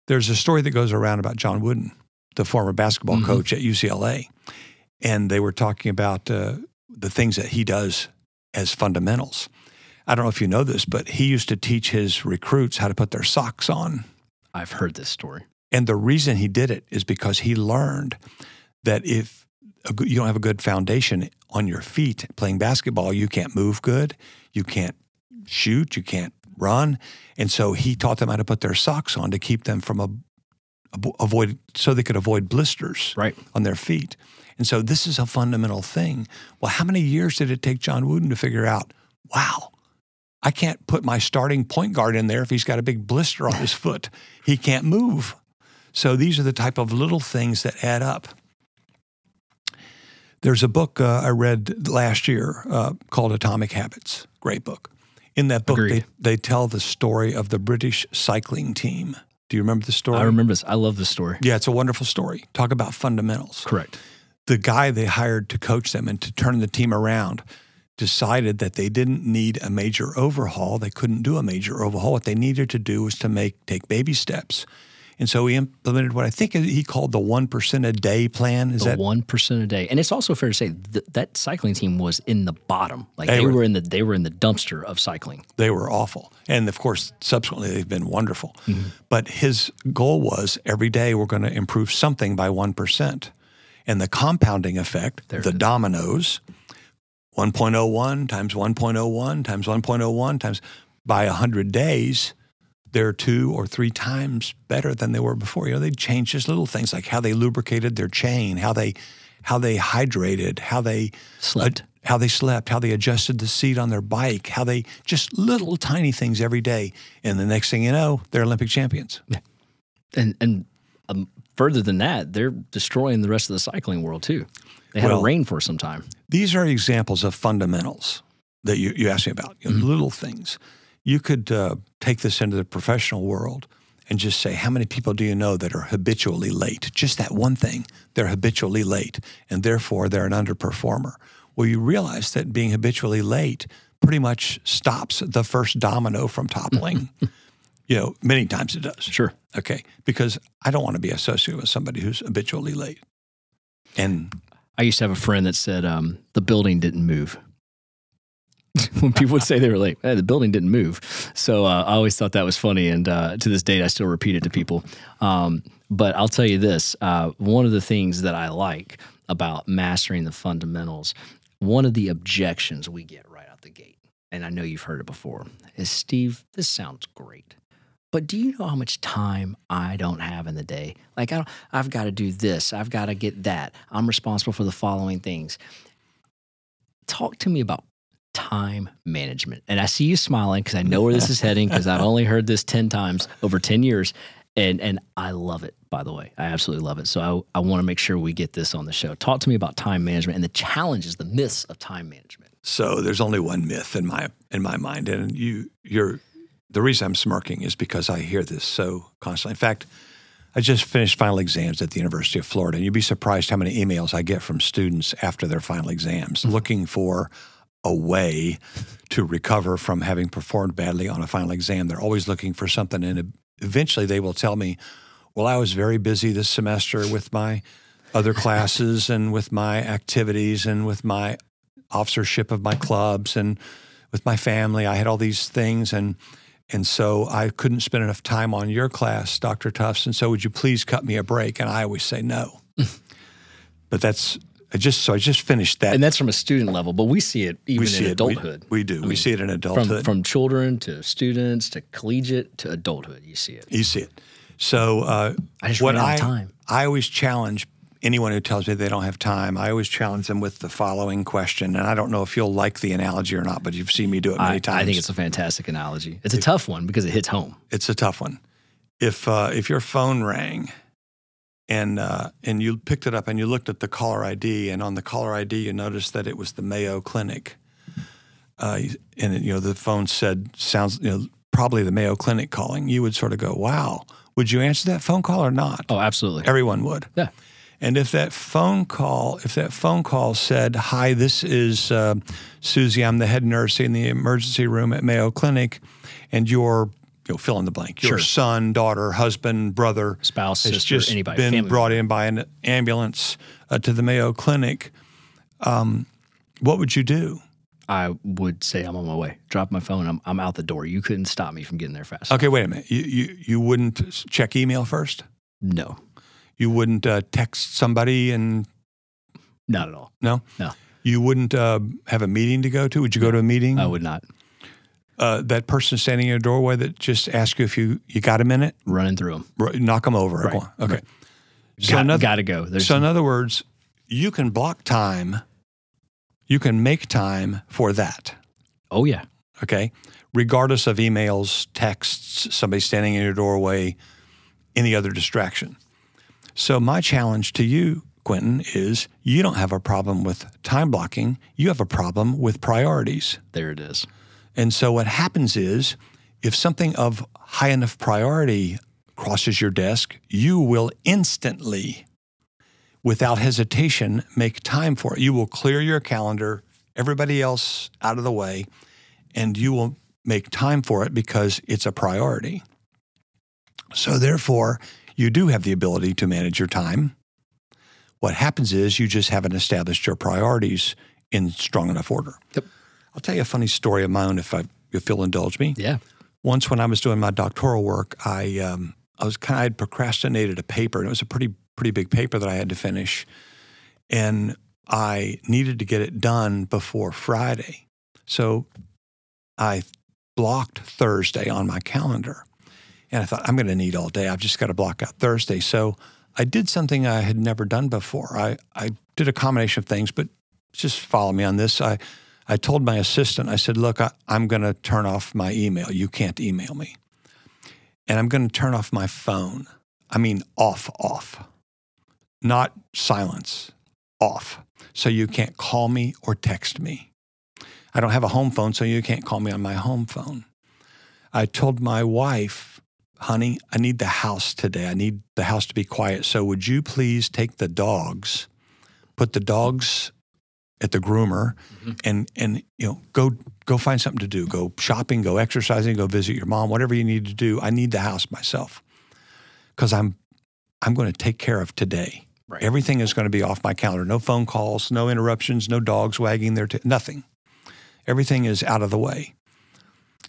[SPEAKER 2] there's a story that goes around about John Wooden, the former basketball
[SPEAKER 1] Mhm.
[SPEAKER 2] coach at UCLA. And they were talking about uh, the things that he does as fundamentals. I don't know if you know this, but he used to teach his recruits how to put their socks on
[SPEAKER 1] I've heard this story.
[SPEAKER 2] and the reason he did it is because he learned that if a you don't have a good foundation on your feet playing basketball, you can't move good, you can't shoot, you can't run. And so he taught them how to put their socks on to keep them from a, avo- avoid so they could avoid blisters
[SPEAKER 1] Right.
[SPEAKER 2] on their feet. And so this is a fundamental thing. Well, how many years did it take John Wooden to figure out, wow, I can't put my starting point guard in there if he's got a big blister on his foot. He can't move. So these are the type of little things that add up. There's a book uh, I read last year uh, called Atomic Habits. Great book. In that book, they, they tell the story of the British cycling team. Do you remember the story?
[SPEAKER 1] I remember this. I love this story.
[SPEAKER 2] Yeah, it's a wonderful story. Talk about fundamentals
[SPEAKER 1] Correct.
[SPEAKER 2] the guy they hired to coach them and to turn the team around decided that they didn't need a major overhaul. They couldn't do a major overhaul. What they needed to do was to make take baby steps. And so he implemented what I think he called the one percent a day plan. Is
[SPEAKER 1] the
[SPEAKER 2] that
[SPEAKER 1] one percent a day, and it's also fair to say th- that cycling team was in the bottom. Like
[SPEAKER 2] They
[SPEAKER 1] they,
[SPEAKER 2] were-
[SPEAKER 1] were, in the they were in the dumpster of cycling.
[SPEAKER 2] they were awful. And of course, subsequently they've been wonderful. Mm-hmm. But his goal was every day we're going to improve something by 1%. And the compounding effect,
[SPEAKER 1] There
[SPEAKER 2] the dominoes, 1.01 times 1.01 times 1.01 times by 100 days, they're two or three times better than they were before. You know, they changed just little things like how they lubricated their chain, how they how they hydrated, how they
[SPEAKER 1] Slept.
[SPEAKER 2] how they slept, how they adjusted the seat on their bike, how they just little tiny things every day. And the next thing you know, they're Olympic champions.
[SPEAKER 1] And and um, further than that, they're destroying the rest of the cycling world too. They had
[SPEAKER 2] Well-
[SPEAKER 1] a reign for some time.
[SPEAKER 2] These are examples of fundamentals that you, you asked me about, you know, little things. You could uh, take this into the professional world and just say, how many people do you know that are habitually late? Just that one thing, they're habitually late, and therefore they're an underperformer. Well, you realize that being habitually late pretty much stops the first domino from toppling. you know, many times it does.
[SPEAKER 1] Sure.
[SPEAKER 2] Okay, because I don't want to be associated with somebody who's habitually late. And
[SPEAKER 1] I used to have a friend that said um, the building didn't move. when people would say they were late, "Eh, the building didn't move. So uh, I always thought that was funny, and uh, to this date, I still repeat it to people. Um, but I'll tell you this: uh, one of the things that I like about mastering the fundamentals, one of the objections we get right out the gate, and I know you've heard it before, is Steve. This sounds great. But do you know how much time I don't have in the day? Like I don't, I've got to do this. I've got to get that. I'm responsible for the following things. Talk to me about time management. And I see you smiling because I know where this is heading because I've only heard this 10 times over 10 years. And and I love it, by the way. I absolutely love it. So I, I want to make sure we get this on the show. Talk to me about time management and the challenges, the myths of time management.
[SPEAKER 2] So there's only one myth in my in my mind, and you you're the reason I'm smirking is because I hear this so constantly. In fact, I just finished final exams at the University of Florida, and you'd be surprised how many emails I get from students after their final exams mm-hmm. looking for a way to recover from having performed badly on a final exam. They're always looking for something, and eventually they will tell me, "Well, I was very busy this semester with my other classes and with my activities and with my officership of my clubs and with my family. I had all these things and and so I couldn't spend enough time on your class, Dr. Tufts. And so would you please cut me a break? And I always say no. but that's I just so I just finished that.
[SPEAKER 1] And that's from a student level, but we see it even
[SPEAKER 2] we see
[SPEAKER 1] in
[SPEAKER 2] it. We-
[SPEAKER 1] adulthood.
[SPEAKER 2] We, do.
[SPEAKER 1] I
[SPEAKER 2] we
[SPEAKER 1] mean,
[SPEAKER 2] see it in
[SPEAKER 1] from,
[SPEAKER 2] adulthood.
[SPEAKER 1] from children to students to collegiate to adulthood. You see it.
[SPEAKER 2] you see it. So uh,
[SPEAKER 1] I just
[SPEAKER 2] what
[SPEAKER 1] ran out
[SPEAKER 2] I
[SPEAKER 1] of time.
[SPEAKER 2] I always challenge anyone who tells me they don't have time. I always challenge them with the following question, and I don't know if you'll like the analogy or not, but you've seen me do it many
[SPEAKER 1] I,
[SPEAKER 2] times.
[SPEAKER 1] I think it's a fantastic analogy. It's a tough one because it hits home.
[SPEAKER 2] it's a tough one. If uh, if your phone rang and uh, and you picked it up and you looked at the caller ID and on the caller ID you noticed that it was the Mayo Clinic, uh, and it, you know the phone said sounds you know probably the Mayo Clinic calling, you would sort of go, "Wow." Would you answer that phone call or not?
[SPEAKER 1] Oh, absolutely.
[SPEAKER 2] Everyone would.
[SPEAKER 1] Yeah.
[SPEAKER 2] And if that phone call, if that phone call said, "Hi, this is uh, Susie. I'm the head nurse in the emergency room at Mayo Clinic, and your you know, fill in the blank. Your
[SPEAKER 1] Sure.
[SPEAKER 2] son, daughter, husband, brother,
[SPEAKER 1] Spouse,
[SPEAKER 2] has
[SPEAKER 1] sister,
[SPEAKER 2] just
[SPEAKER 1] anybody,
[SPEAKER 2] been
[SPEAKER 1] family
[SPEAKER 2] brought in by an ambulance uh, to the Mayo Clinic. Um, what would you do?
[SPEAKER 1] I would say I'm on my way. Drop my phone. I'm, I'm out the door. You couldn't stop me from getting there fast.
[SPEAKER 2] Okay, wait a minute. You you, you wouldn't check email first.
[SPEAKER 1] No,
[SPEAKER 2] You wouldn't uh, text somebody and
[SPEAKER 1] not at all.
[SPEAKER 2] no.
[SPEAKER 1] No.
[SPEAKER 2] You wouldn't uh, have a meeting to go to. Would you go to a meeting?
[SPEAKER 1] I would not.
[SPEAKER 2] Uh, that person standing in your doorway that just asked you if you, you got a minute,
[SPEAKER 1] Running through them.
[SPEAKER 2] r- knock them over.
[SPEAKER 1] Right,
[SPEAKER 2] Okay.
[SPEAKER 1] right.
[SPEAKER 2] So,
[SPEAKER 1] Got,
[SPEAKER 2] in other,
[SPEAKER 1] gotta go. There's
[SPEAKER 2] so in other words, you can block time, you can make time for that.
[SPEAKER 1] oh yeah.
[SPEAKER 2] Okay. Regardless of emails, texts, somebody standing in your doorway, any other distraction. So, my challenge to you, Quentin, is you don't have a problem with time blocking. You have a problem with priorities.
[SPEAKER 1] There it is.
[SPEAKER 2] And so what happens is if something of high enough priority crosses your desk, you will instantly, without hesitation, make time for it. You will clear your calendar, everybody else out of the way, and you will make time for it because it's a priority. So therefore, you do have the ability to manage your time. What happens is you just haven't established your priorities in strong enough order.
[SPEAKER 1] Yep.
[SPEAKER 2] I'll tell you a funny story of my own if I if you'll indulge me.
[SPEAKER 1] Yeah.
[SPEAKER 2] Once when I was doing my doctoral work, I um, I was kind of I'd procrastinated a paper, and it was a pretty pretty big paper that I had to finish, and I needed to get it done before Friday, so I blocked Thursday on my calendar, and I thought I'm going to need all day. I've just got to block out Thursday, so I did something I had never done before. I, I did a combination of things, but just follow me on this. I, I told my assistant, I said, Look, I, I'm going to turn off my email. You can't email me. And I'm going to turn off my phone. I mean, off, off, not silence, off. So you can't call me or text me. I don't have a home phone, so you can't call me on my home phone. I told my wife, honey, I need the house today. I need the house to be quiet. So would you please take the dogs, put the dogs at the groomer mm-hmm. and and you know go go find something to do. Go shopping go exercising go visit your mom whatever you need to do. I need the house myself because i'm i'm going to take care of today. Right. everything is going to be off my calendar. No phone calls no interruptions no dogs wagging their t- nothing. Everything is out of the way.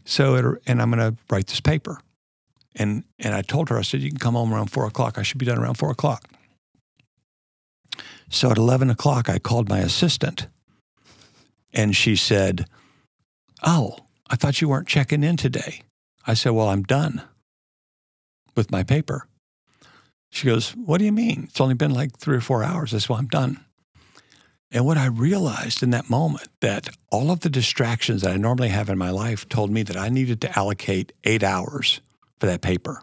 [SPEAKER 2] So it, and i'm going to write this paper. And and i told her i said you can come home around four o'clock. I should be done around four o'clock so at 11 o'clock, I called my assistant and she said, Oh, I thought you weren't checking in today. I said, Well, I'm done with my paper. She goes, What do you mean? It's only been like three or four hours. I said, Well, I'm done. And what I realized in that moment that all of the distractions that I normally have in my life told me that I needed to allocate eight hours for that paper.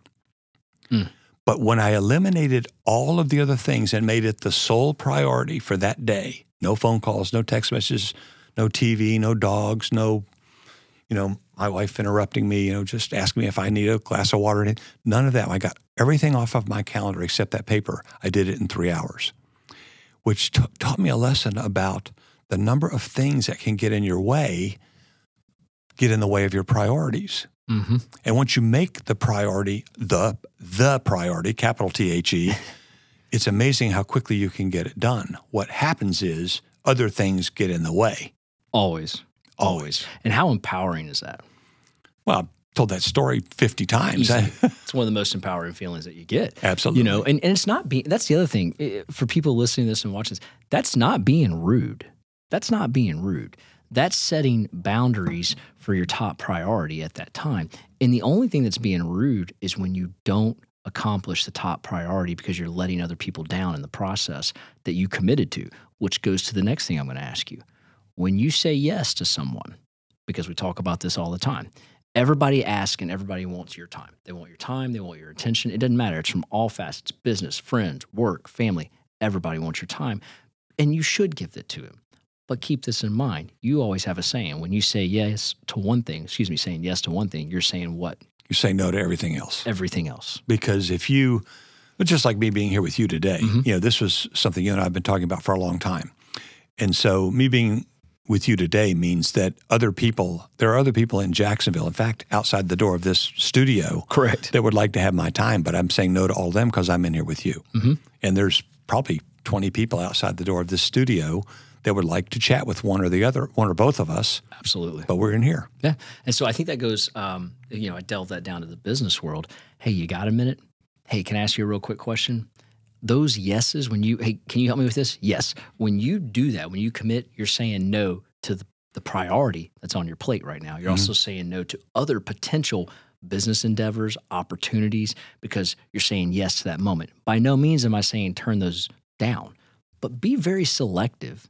[SPEAKER 2] Mm. But when I eliminated all of the other things and made it the sole priority for that day, no phone calls, no text messages, no TV, no dogs, no, you know, my wife interrupting me, you know, just asking me if I need a glass of water. None of that. I got everything off of my calendar except that paper. I did it in three hours, which t- taught me a lesson about the number of things that can get in your way, get in the way of your priorities. Mm-hmm. And once you make the priority the the priority, capital T H E, it's amazing how quickly you can get it done. What happens is other things get in the way.
[SPEAKER 1] Always. Always. And how empowering is that?
[SPEAKER 2] Well, I've told that story 50 times.
[SPEAKER 1] it's one of the most empowering feelings that you get.
[SPEAKER 2] Absolutely.
[SPEAKER 1] You know, and, and it's not being, that's the other thing for people listening to this and watching this, that's not being rude. That's not being rude that's setting boundaries for your top priority at that time. And the only thing that's being rude is when you don't accomplish the top priority because you're letting other people down in the process that you committed to, which goes to the next thing I'm going to ask you. When you say yes to someone, because we talk about this all the time, everybody asks and everybody wants your time. They want your time, they want your attention. It doesn't matter. It's from all facets business, friends, work, family. Everybody wants your time. And you should give it to them. But keep this in mind. You always have a saying. When you say yes to one thing, excuse me, saying yes to one thing, you're saying what?
[SPEAKER 2] You say no to everything else.
[SPEAKER 1] Everything else.
[SPEAKER 2] Because if you, just like me being here with you today, mm-hmm. you know, this was something you and I have been talking about for a long time. And so me being with you today means that other people, there are other people in Jacksonville, in fact, outside the door of this studio,
[SPEAKER 1] correct,
[SPEAKER 2] that would like to have my time, but I'm saying no to all of them because I'm in here with you. Mm-hmm. And there's probably 20 people outside the door of this studio that would like to chat with one or the other, one or both of us.
[SPEAKER 1] Absolutely.
[SPEAKER 2] But we're in here.
[SPEAKER 1] Yeah. And so I think that goes, um, you know, I delve that down to the business world. Hey, you got a minute? Hey, can I ask you a real quick question? Those yeses, when you, hey, can you help me with this? Yes. When you do that, when you commit, you're saying no to the, the priority that's on your plate right now. You're mm-hmm. also saying no to other potential business endeavors, opportunities, because you're saying yes to that moment. By no means am I saying turn those down, but be very selective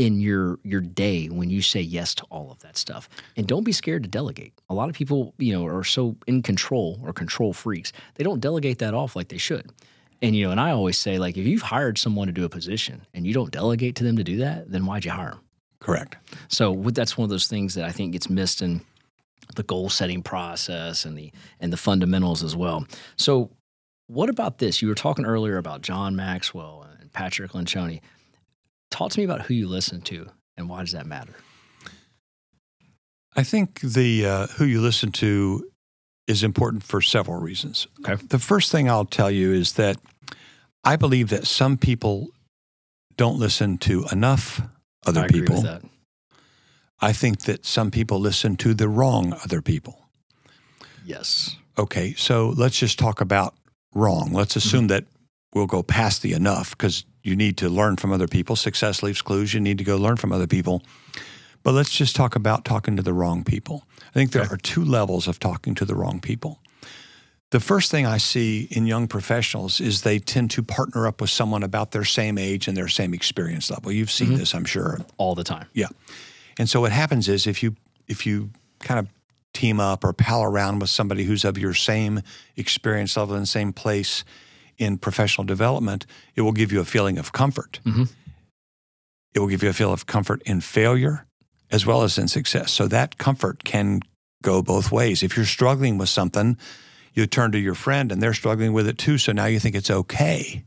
[SPEAKER 1] in your your day when you say yes to all of that stuff. And don't be scared to delegate. A lot of people you know are so in control or control freaks they don't delegate that off like they should. And you know and i always say like if you've hired someone to do a position and you don't delegate to them to do that then why'd you hire them
[SPEAKER 2] correct.
[SPEAKER 1] So that's one of those things that i think gets missed in the goal setting process and the and the fundamentals as well. So what about this? You were talking earlier about john maxwell and patrick lencioni Talk to me about who you listen to and why does that matter?
[SPEAKER 2] I think the uh, who you listen to is important for several reasons.
[SPEAKER 1] Okay.
[SPEAKER 2] The first thing I'll tell you is that I believe that some people don't listen to enough other
[SPEAKER 1] I
[SPEAKER 2] people.
[SPEAKER 1] I
[SPEAKER 2] think that some people listen to the wrong other people.
[SPEAKER 1] Yes.
[SPEAKER 2] Okay, so let's just talk about wrong. Let's assume mm-hmm. that we'll go past the enough because you need to learn from other people. Success leaves clues. You need to go learn from other people. But let's just talk about talking to the wrong people. I think there okay. are two levels of talking to the wrong people. the first thing I see in young professionals is they tend to partner up with someone about their same age and their same experience level. You've seen mm-hmm. this, I'm sure.
[SPEAKER 1] all the time.
[SPEAKER 2] Yeah. And so what happens is if you if you kind of team up or pal around with somebody who's of your same experience level and same place in professional development, it will give you a feeling of comfort.
[SPEAKER 1] Mhm.
[SPEAKER 2] It will give you a feel of comfort in failure as well as in success. So that comfort can go both ways. If you're struggling with something, you turn to your friend and they're struggling with it too. So now you think it's okay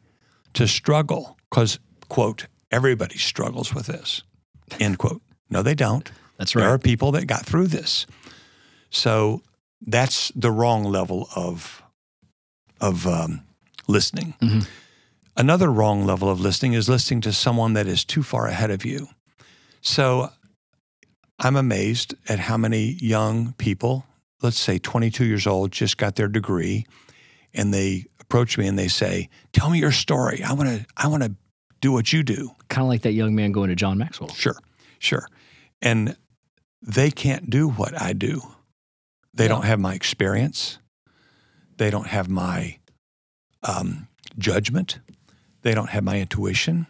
[SPEAKER 2] to struggle because, quote, everybody struggles with this, end quote. No, they don't.
[SPEAKER 1] That's right.
[SPEAKER 2] There are people that got through this. So that's the wrong level of of um, listening.
[SPEAKER 1] Mhm.
[SPEAKER 2] Another wrong level of listening is listening to someone that is too far ahead of you. So I'm amazed at how many young people, let's say 22 years old, just got their degree, and they approach me and they say, "Tell me your story. I want to. I want to do what you do."
[SPEAKER 1] Kind of like that young man going to John Maxwell.
[SPEAKER 2] Sure, sure. And they can't do what I do. They
[SPEAKER 1] No.
[SPEAKER 2] don't have my experience. They don't have my um, judgment. They don't have my intuition.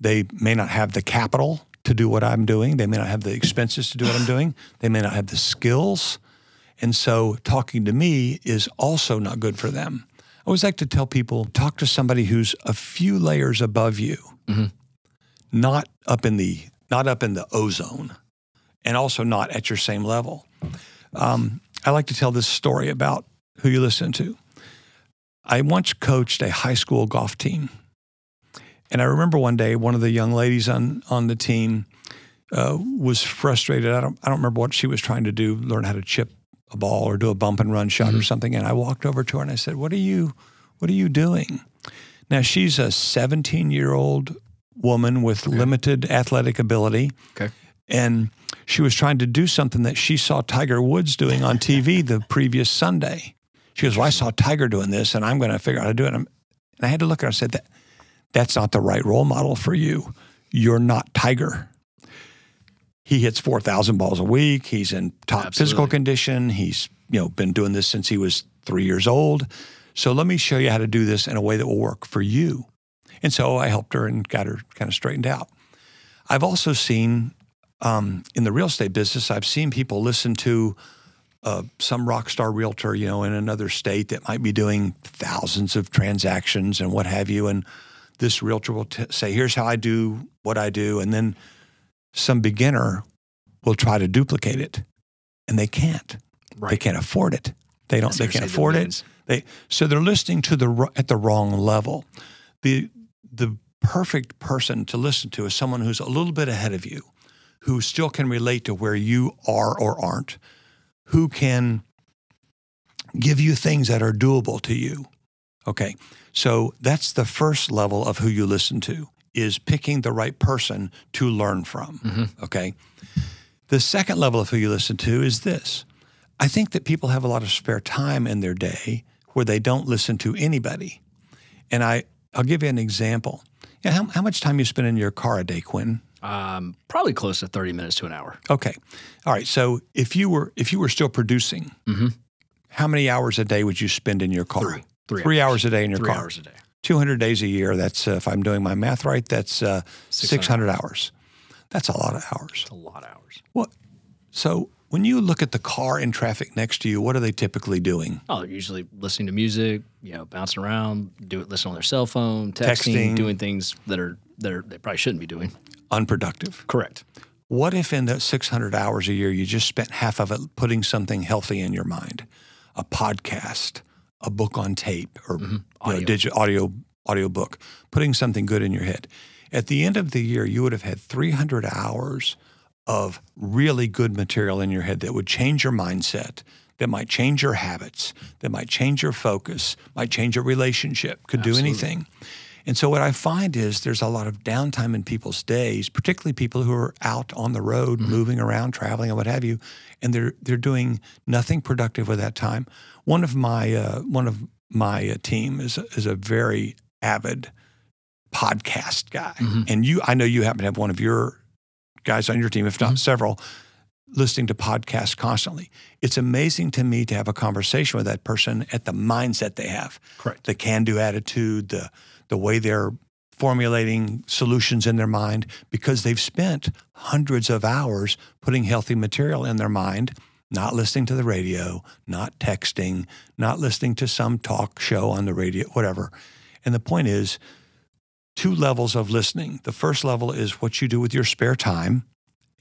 [SPEAKER 2] They may not have the capital to do what I'm doing. They may not have the expenses to do what I'm doing. They may not have the skills. And so talking to me is also not good for them. I always like to tell people talk to somebody who's a few layers above you,
[SPEAKER 1] Mhm.
[SPEAKER 2] not up in the not up in the ozone, and also not at your same level. Um, I like to tell this story about who you listen to. I once coached a high school golf team, and I remember one day one of the young ladies on on the team uh, was frustrated. I don't I don't remember what she was trying to do, learn how to chip a ball or do a bump and run shot or something. And I walked over to her and I said, "What are you What are you doing?" Now she's a 17 year old woman with limited athletic ability.
[SPEAKER 1] Okay.
[SPEAKER 2] And she was trying to do something that she saw Tiger Woods doing on TV the previous Sunday. She goes, Well, I saw Tiger doing this and I'm going to figure out how to do it. And I had to look at her and said, that, That's not the right role model for you. You're not Tiger. He hits 4,000 balls a week. He's in top physical condition. He's you know been doing this since he was three years old. So let me show you how to do this in a way that will work for you. And so I helped her and got her kind of straightened out. I've also seen um, in the real estate business, I've seen people listen to uh, some rock star realtor, you know, in another state that might be doing thousands of transactions and what have you. And this realtor will t- say, "Here's how I do what I do," and then some beginner will try to duplicate it, and they can't. They can't afford it. They don't.
[SPEAKER 1] That's
[SPEAKER 2] They can't
[SPEAKER 1] I say, the
[SPEAKER 2] afford it. They so they're listening to the at the wrong level. The the perfect person to listen to is someone who's a little bit ahead of you, who still can relate to where you are or aren't, who can give you things that are doable to you. Okay. So that's the first level of who you listen to is picking the right person to learn from.
[SPEAKER 1] Mhm.
[SPEAKER 2] Okay. The second level of who you listen to is this. I think that people have a lot of spare time in their day where they don't listen to anybody. And I, I'll give you an example. Yeah, how, how much time you spend in your car a day, Quinn?
[SPEAKER 1] Um, probably close to 30 minutes to an hour.
[SPEAKER 2] Okay. All right. So if you were if you were still producing,
[SPEAKER 1] Mhm.
[SPEAKER 2] how many hours a day would you spend in your car?
[SPEAKER 1] Three. Three,
[SPEAKER 2] Three hours a day in your
[SPEAKER 1] Three
[SPEAKER 2] car.
[SPEAKER 1] hours a day.
[SPEAKER 2] 200 days a year. That's, uh, if I'm doing my math right, that's uh,
[SPEAKER 1] 600
[SPEAKER 2] 600 hours. That's a lot of hours.
[SPEAKER 1] It's a lot of hours.
[SPEAKER 2] What? So when you look at the car in traffic next to you, what are they typically doing?
[SPEAKER 1] Oh, they're usually listening to music, you know, bouncing around, do it, listening on their cell phone, texting,
[SPEAKER 2] Texting.
[SPEAKER 1] doing things that are that are they probably shouldn't be doing.
[SPEAKER 2] Unproductive.
[SPEAKER 1] Correct.
[SPEAKER 2] What if in that 600 hours a year, you just spent half of it putting something healthy in your mind? A podcast, a book on tape, or mm-hmm. you know,
[SPEAKER 1] Audio.
[SPEAKER 2] digital audio audio book, putting something good in your head. At the end of the year, you would have had 300 hours of really good material in your head that would change your mindset, that might change your habits, that might change your focus, might change your relationship, could do anything. And so what I find is there's a lot of downtime in people's days, particularly people who are out on the road, moving around, traveling, and what have you, and they're they're doing nothing productive with that time. One of my uh, one of my uh, team is a, is a very avid podcast guy,
[SPEAKER 1] Mhm.
[SPEAKER 2] and you I know you happen to have one of your guys on your team, if not several, listening to podcasts constantly. It's amazing to me to have a conversation with that person at the mindset they have.
[SPEAKER 1] Correct.
[SPEAKER 2] The can-do attitude, the the way they're formulating solutions in their mind because they've spent hundreds of hours putting healthy material in their mind, not listening to the radio, not texting, not listening to some talk show on the radio, whatever. And the point is two levels of listening. The first level is what you do with your spare time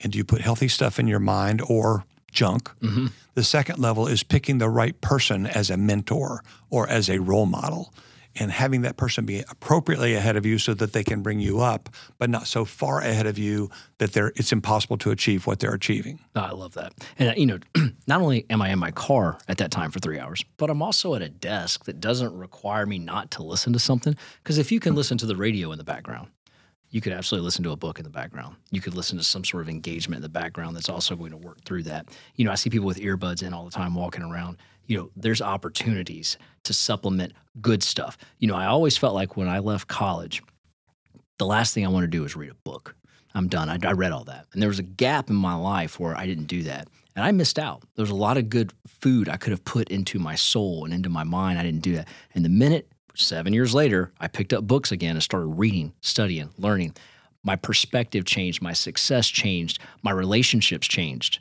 [SPEAKER 2] and do you put healthy stuff in your mind or junk?
[SPEAKER 1] Mm-hmm.
[SPEAKER 2] The second level is picking the right person as a mentor or as a role model and having that person be appropriately ahead of you so that they can bring you up, but not so far ahead of you that they're, it's impossible to achieve what they're achieving.
[SPEAKER 1] Oh, I love that. And, uh, you know, not only am I in my car at that time for three hours, but I'm also at a desk that doesn't require me not to listen to something. Because if you can listen to the radio in the background, you could absolutely listen to a book in the background. You could listen to some sort of engagement in the background that's also going to work through that. You know, I see people with earbuds in all the time walking around. You know, there's opportunities to supplement good stuff. You know, I always felt like when I left college, the last thing I want to do is read a book. I'm done. I, I read all that. And there was a gap in my life where I didn't do that. And I missed out. There was a lot of good food I could have put into my soul and into my mind. I didn't do that. And the minute seven years later, I picked up books again and started reading, studying, learning. My perspective changed, my success changed, my relationships changed.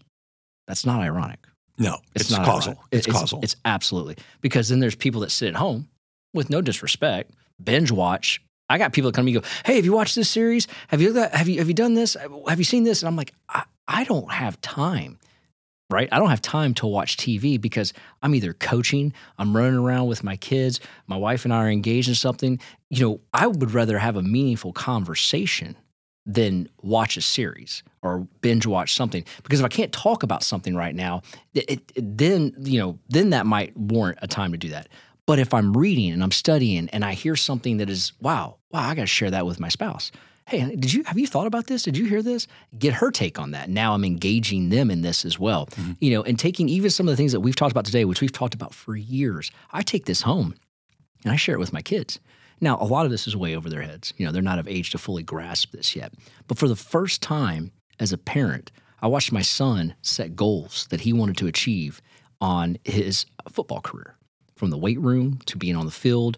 [SPEAKER 1] That's not ironic.
[SPEAKER 2] No, it's,
[SPEAKER 1] not
[SPEAKER 2] causal.
[SPEAKER 1] ironic.
[SPEAKER 2] It's, causal.
[SPEAKER 1] It's absolutely because then there's people that sit at home with no disrespect, binge watch. I got people that come to me and go, "Hey, have you watched this series? Have you have you have you done this? Have you seen this?" And I'm like, I, I don't have time right? I don't have time to watch TV because I'm either coaching, I'm running around with my kids, my wife and I are engaged in something. You know, I would rather have a meaningful conversation than watch a series or binge watch something because if I can't talk about something right now, it, it, then you know, then that might warrant a time to do that. But if I'm reading and I'm studying and I hear something that is wow, wow, I got to share that with my spouse hey, did you have you thought about this? Did you hear this? Get her take on that. Now I'm engaging them in this as well. Mm-hmm. You know, and taking even some of the things that we've talked about today, which we've talked about for years. I take this home and I share it with my kids. Now, a lot of this is way over their heads. You know, they're not of age to fully grasp this yet. But for the first time as a parent, I watched my son set goals that he wanted to achieve on his football career, from the weight room to being on the field,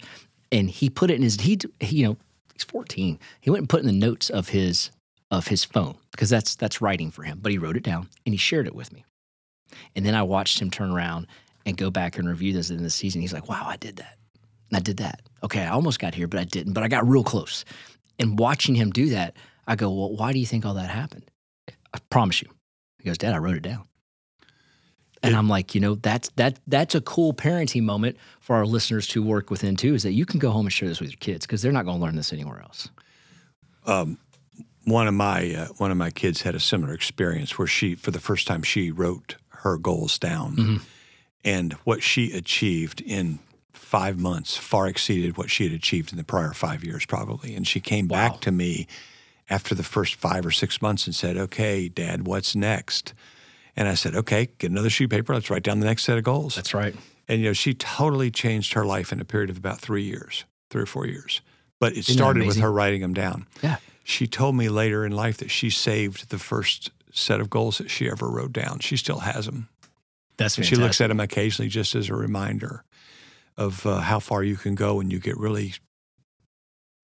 [SPEAKER 1] and he put it in his he you know he's 14. He went and put in the notes of his of his phone because that's that's writing for him. But he wrote it down and he shared it with me. And then I watched him turn around and go back and review this in the season. He's like, "Wow, I did that. I did that. Okay, I almost got here, but I didn't. But I got real close." And watching him do that, I go, "Well, why do you think all that happened?" I promise you. He goes, "Dad, I wrote it down." And I'm like, you know, that's that that's a cool parenting moment for our listeners to work within too. Is that you can go home and share this with your kids because they're not going to learn this anywhere else.
[SPEAKER 2] Um, one of my uh, one of my kids had a similar experience where she, for the first time, she wrote her goals down, mm-hmm. and what she achieved in five months far exceeded what she had achieved in the prior five years, probably. And she came wow. back to me after the first five or six months and said, "Okay, Dad, what's next?" And I said, okay, get another sheet of paper. Let's write down the next set of goals.
[SPEAKER 1] That's right.
[SPEAKER 2] And, you know, she totally changed her life in a period of about three years, three or four years. But it
[SPEAKER 1] Isn't
[SPEAKER 2] started with her writing them down.
[SPEAKER 1] Yeah.
[SPEAKER 2] She told me later in life that she saved the first set of goals that she ever wrote down. She still has them.
[SPEAKER 1] That's
[SPEAKER 2] fantastic. She looks at them occasionally just as a reminder of uh, how far you can go when you get really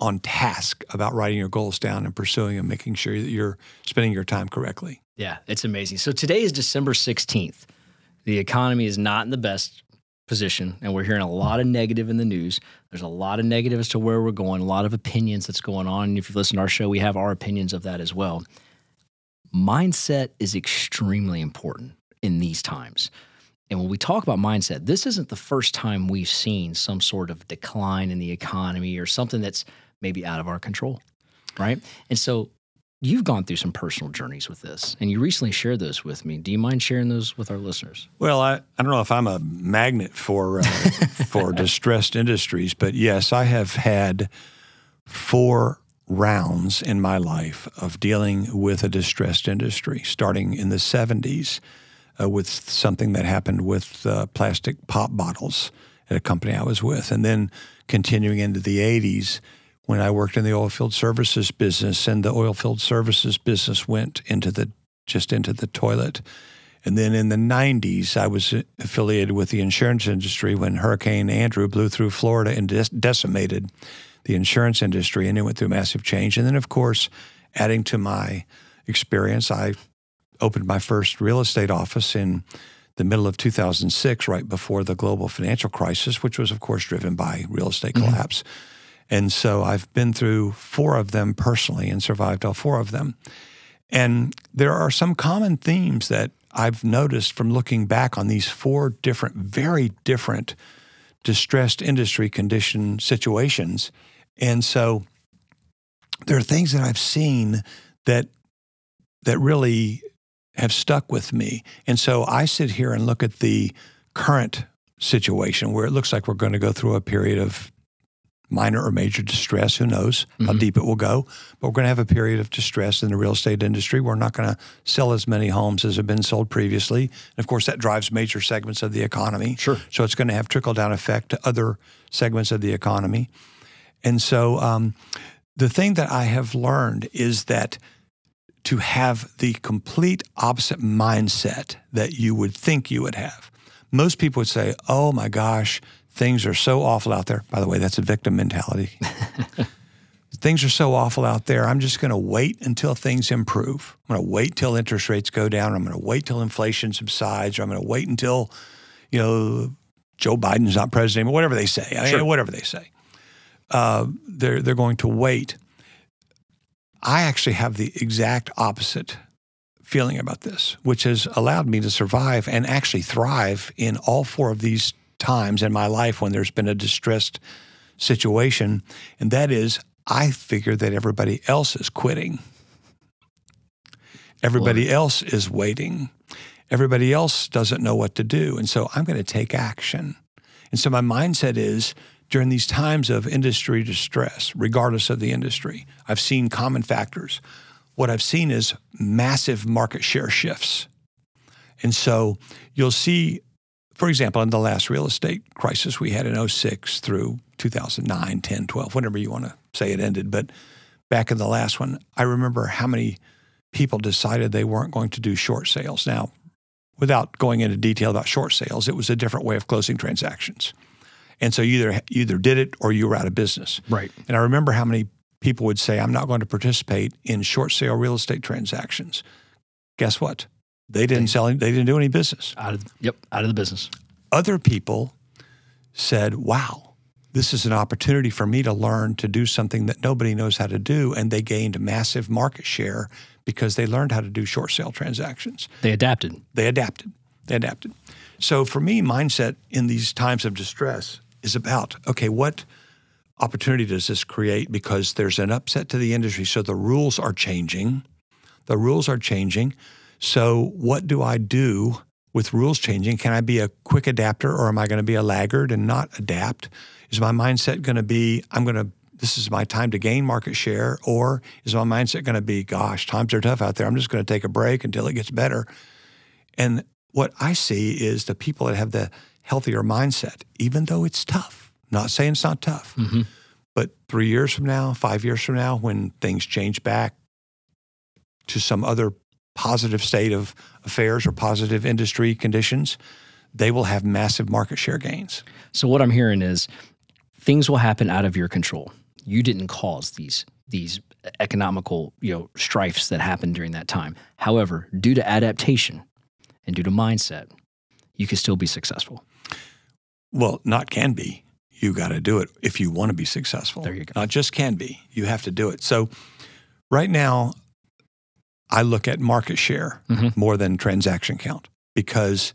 [SPEAKER 2] on task about writing your goals down and pursuing them, making sure that you're spending your time correctly.
[SPEAKER 1] Yeah, it's amazing. So today is December 16th. The economy is not in the best position, and we're hearing a lot of negative in the news. There's a lot of negative as to where we're going, a lot of opinions that's going on. And if you've listened to our show, we have our opinions of that as well. Mindset is extremely important in these times. And when we talk about mindset, this isn't the first time we've seen some sort of decline in the economy or something that's maybe out of our control, right? And so You've gone through some personal journeys with this, and you recently shared those with me. Do you mind sharing those with our listeners?
[SPEAKER 2] Well, I, I don't know if I'm a magnet for uh, for distressed industries, but yes, I have had four rounds in my life of dealing with a distressed industry, starting in the 70s uh, with something that happened with uh, plastic pop bottles at a company I was with, and then continuing into the 80s when I worked in the oilfield services business, and the oilfield services business went into the just into the toilet. And then in the 90s, I was affiliated with the insurance industry when Hurricane Andrew blew through Florida and decimated the insurance industry, and it went through massive change. And then, of course, adding to my experience, I opened my first real estate office in the middle of 2006, right before the global financial crisis, which was, of course, driven by real estate mm-hmm. And so I've been through four of them personally and survived all four of them. And there are some common themes that I've noticed from looking back on these four different, very different distressed industry condition situations. And so there are things that I've seen that that really have stuck with me. And so I sit here and look at the current situation where it looks like we're going to go through a period of minor or major distress. Who knows mm-hmm. how deep it will go? But we're going to have a period of distress in the real estate industry. We're not going to sell as many homes as have been sold previously. And of course, that drives major segments of the economy.
[SPEAKER 1] Sure.
[SPEAKER 2] So it's going to have trickle down effect to other segments of the economy. And so um, the thing that I have learned is that to have the complete opposite mindset that you would think you would have. Most people would say, oh my gosh, things are so awful out there. By the way, that's a victim mentality. things are so awful out there. I'm just going to wait until things improve. I'm going to wait till interest rates go down. I'm going to wait till inflation subsides. Or I'm going to wait until, you know, Joe Biden's not president, or whatever they say. Sure. I whatever they say. Uh, they're they're going to wait. I actually have the exact opposite feeling about this, which has allowed me to survive and actually thrive in all four of these times in my life when there's been a distressed situation. And that is, I figure that everybody else is quitting. Everybody else is waiting. Everybody else doesn't know what to do. And so I'm going to take action. And so my mindset is during these times of industry distress, regardless of the industry, I've seen common factors. What I've seen is massive market share shifts. And so you'll see, for example, in the last real estate crisis we had in 06 through 2009, 10, 12, whatever you want to say it ended. But back in the last one, I remember how many people decided they weren't going to do short sales. Now, without going into detail about short sales, it was a different way of closing transactions. And so you either you either did it or you were out of business.
[SPEAKER 1] Right.
[SPEAKER 2] And I remember how many people would say, "I'm not going to participate in short sale real estate transactions." Guess what? They didn't they, sell. Any, they didn't do any business.
[SPEAKER 1] Out of yep, out of the business.
[SPEAKER 2] Other people said, "Wow, this is an opportunity for me to learn to do something that nobody knows how to do," and they gained massive market share because they learned how to do short sale transactions.
[SPEAKER 1] They adapted.
[SPEAKER 2] They adapted. They adapted. So for me, mindset in these times of distress is about okay, what opportunity does this create? Because there's an upset to the industry. So the rules are changing. The rules are changing. So what do I do with rules changing? Can I be a quick adapter or am I going to be a laggard and not adapt? Is my mindset going to be, I'm going to, this is my time to gain market share? Or is my mindset going to be, gosh, times are tough out there. I'm just going to take a break until it gets better? And what I see is the people that have the healthier mindset, even though it's tough. Not saying it's not tough, mm-hmm. but three years from now, five years from now, when things change back to some other positive state of affairs or positive industry conditions, they will have massive market share gains.
[SPEAKER 1] So what I'm hearing is things will happen out of your control. You didn't cause these these economical, you know, strifes that happened during that time. However, due to adaptation and due to mindset, you can still be successful.
[SPEAKER 2] Well, not can be. You got to do it if you want to be successful.
[SPEAKER 1] There you go.
[SPEAKER 2] Not just can be. You have to do it. So, right now, I look at market share mm-hmm. more than transaction count because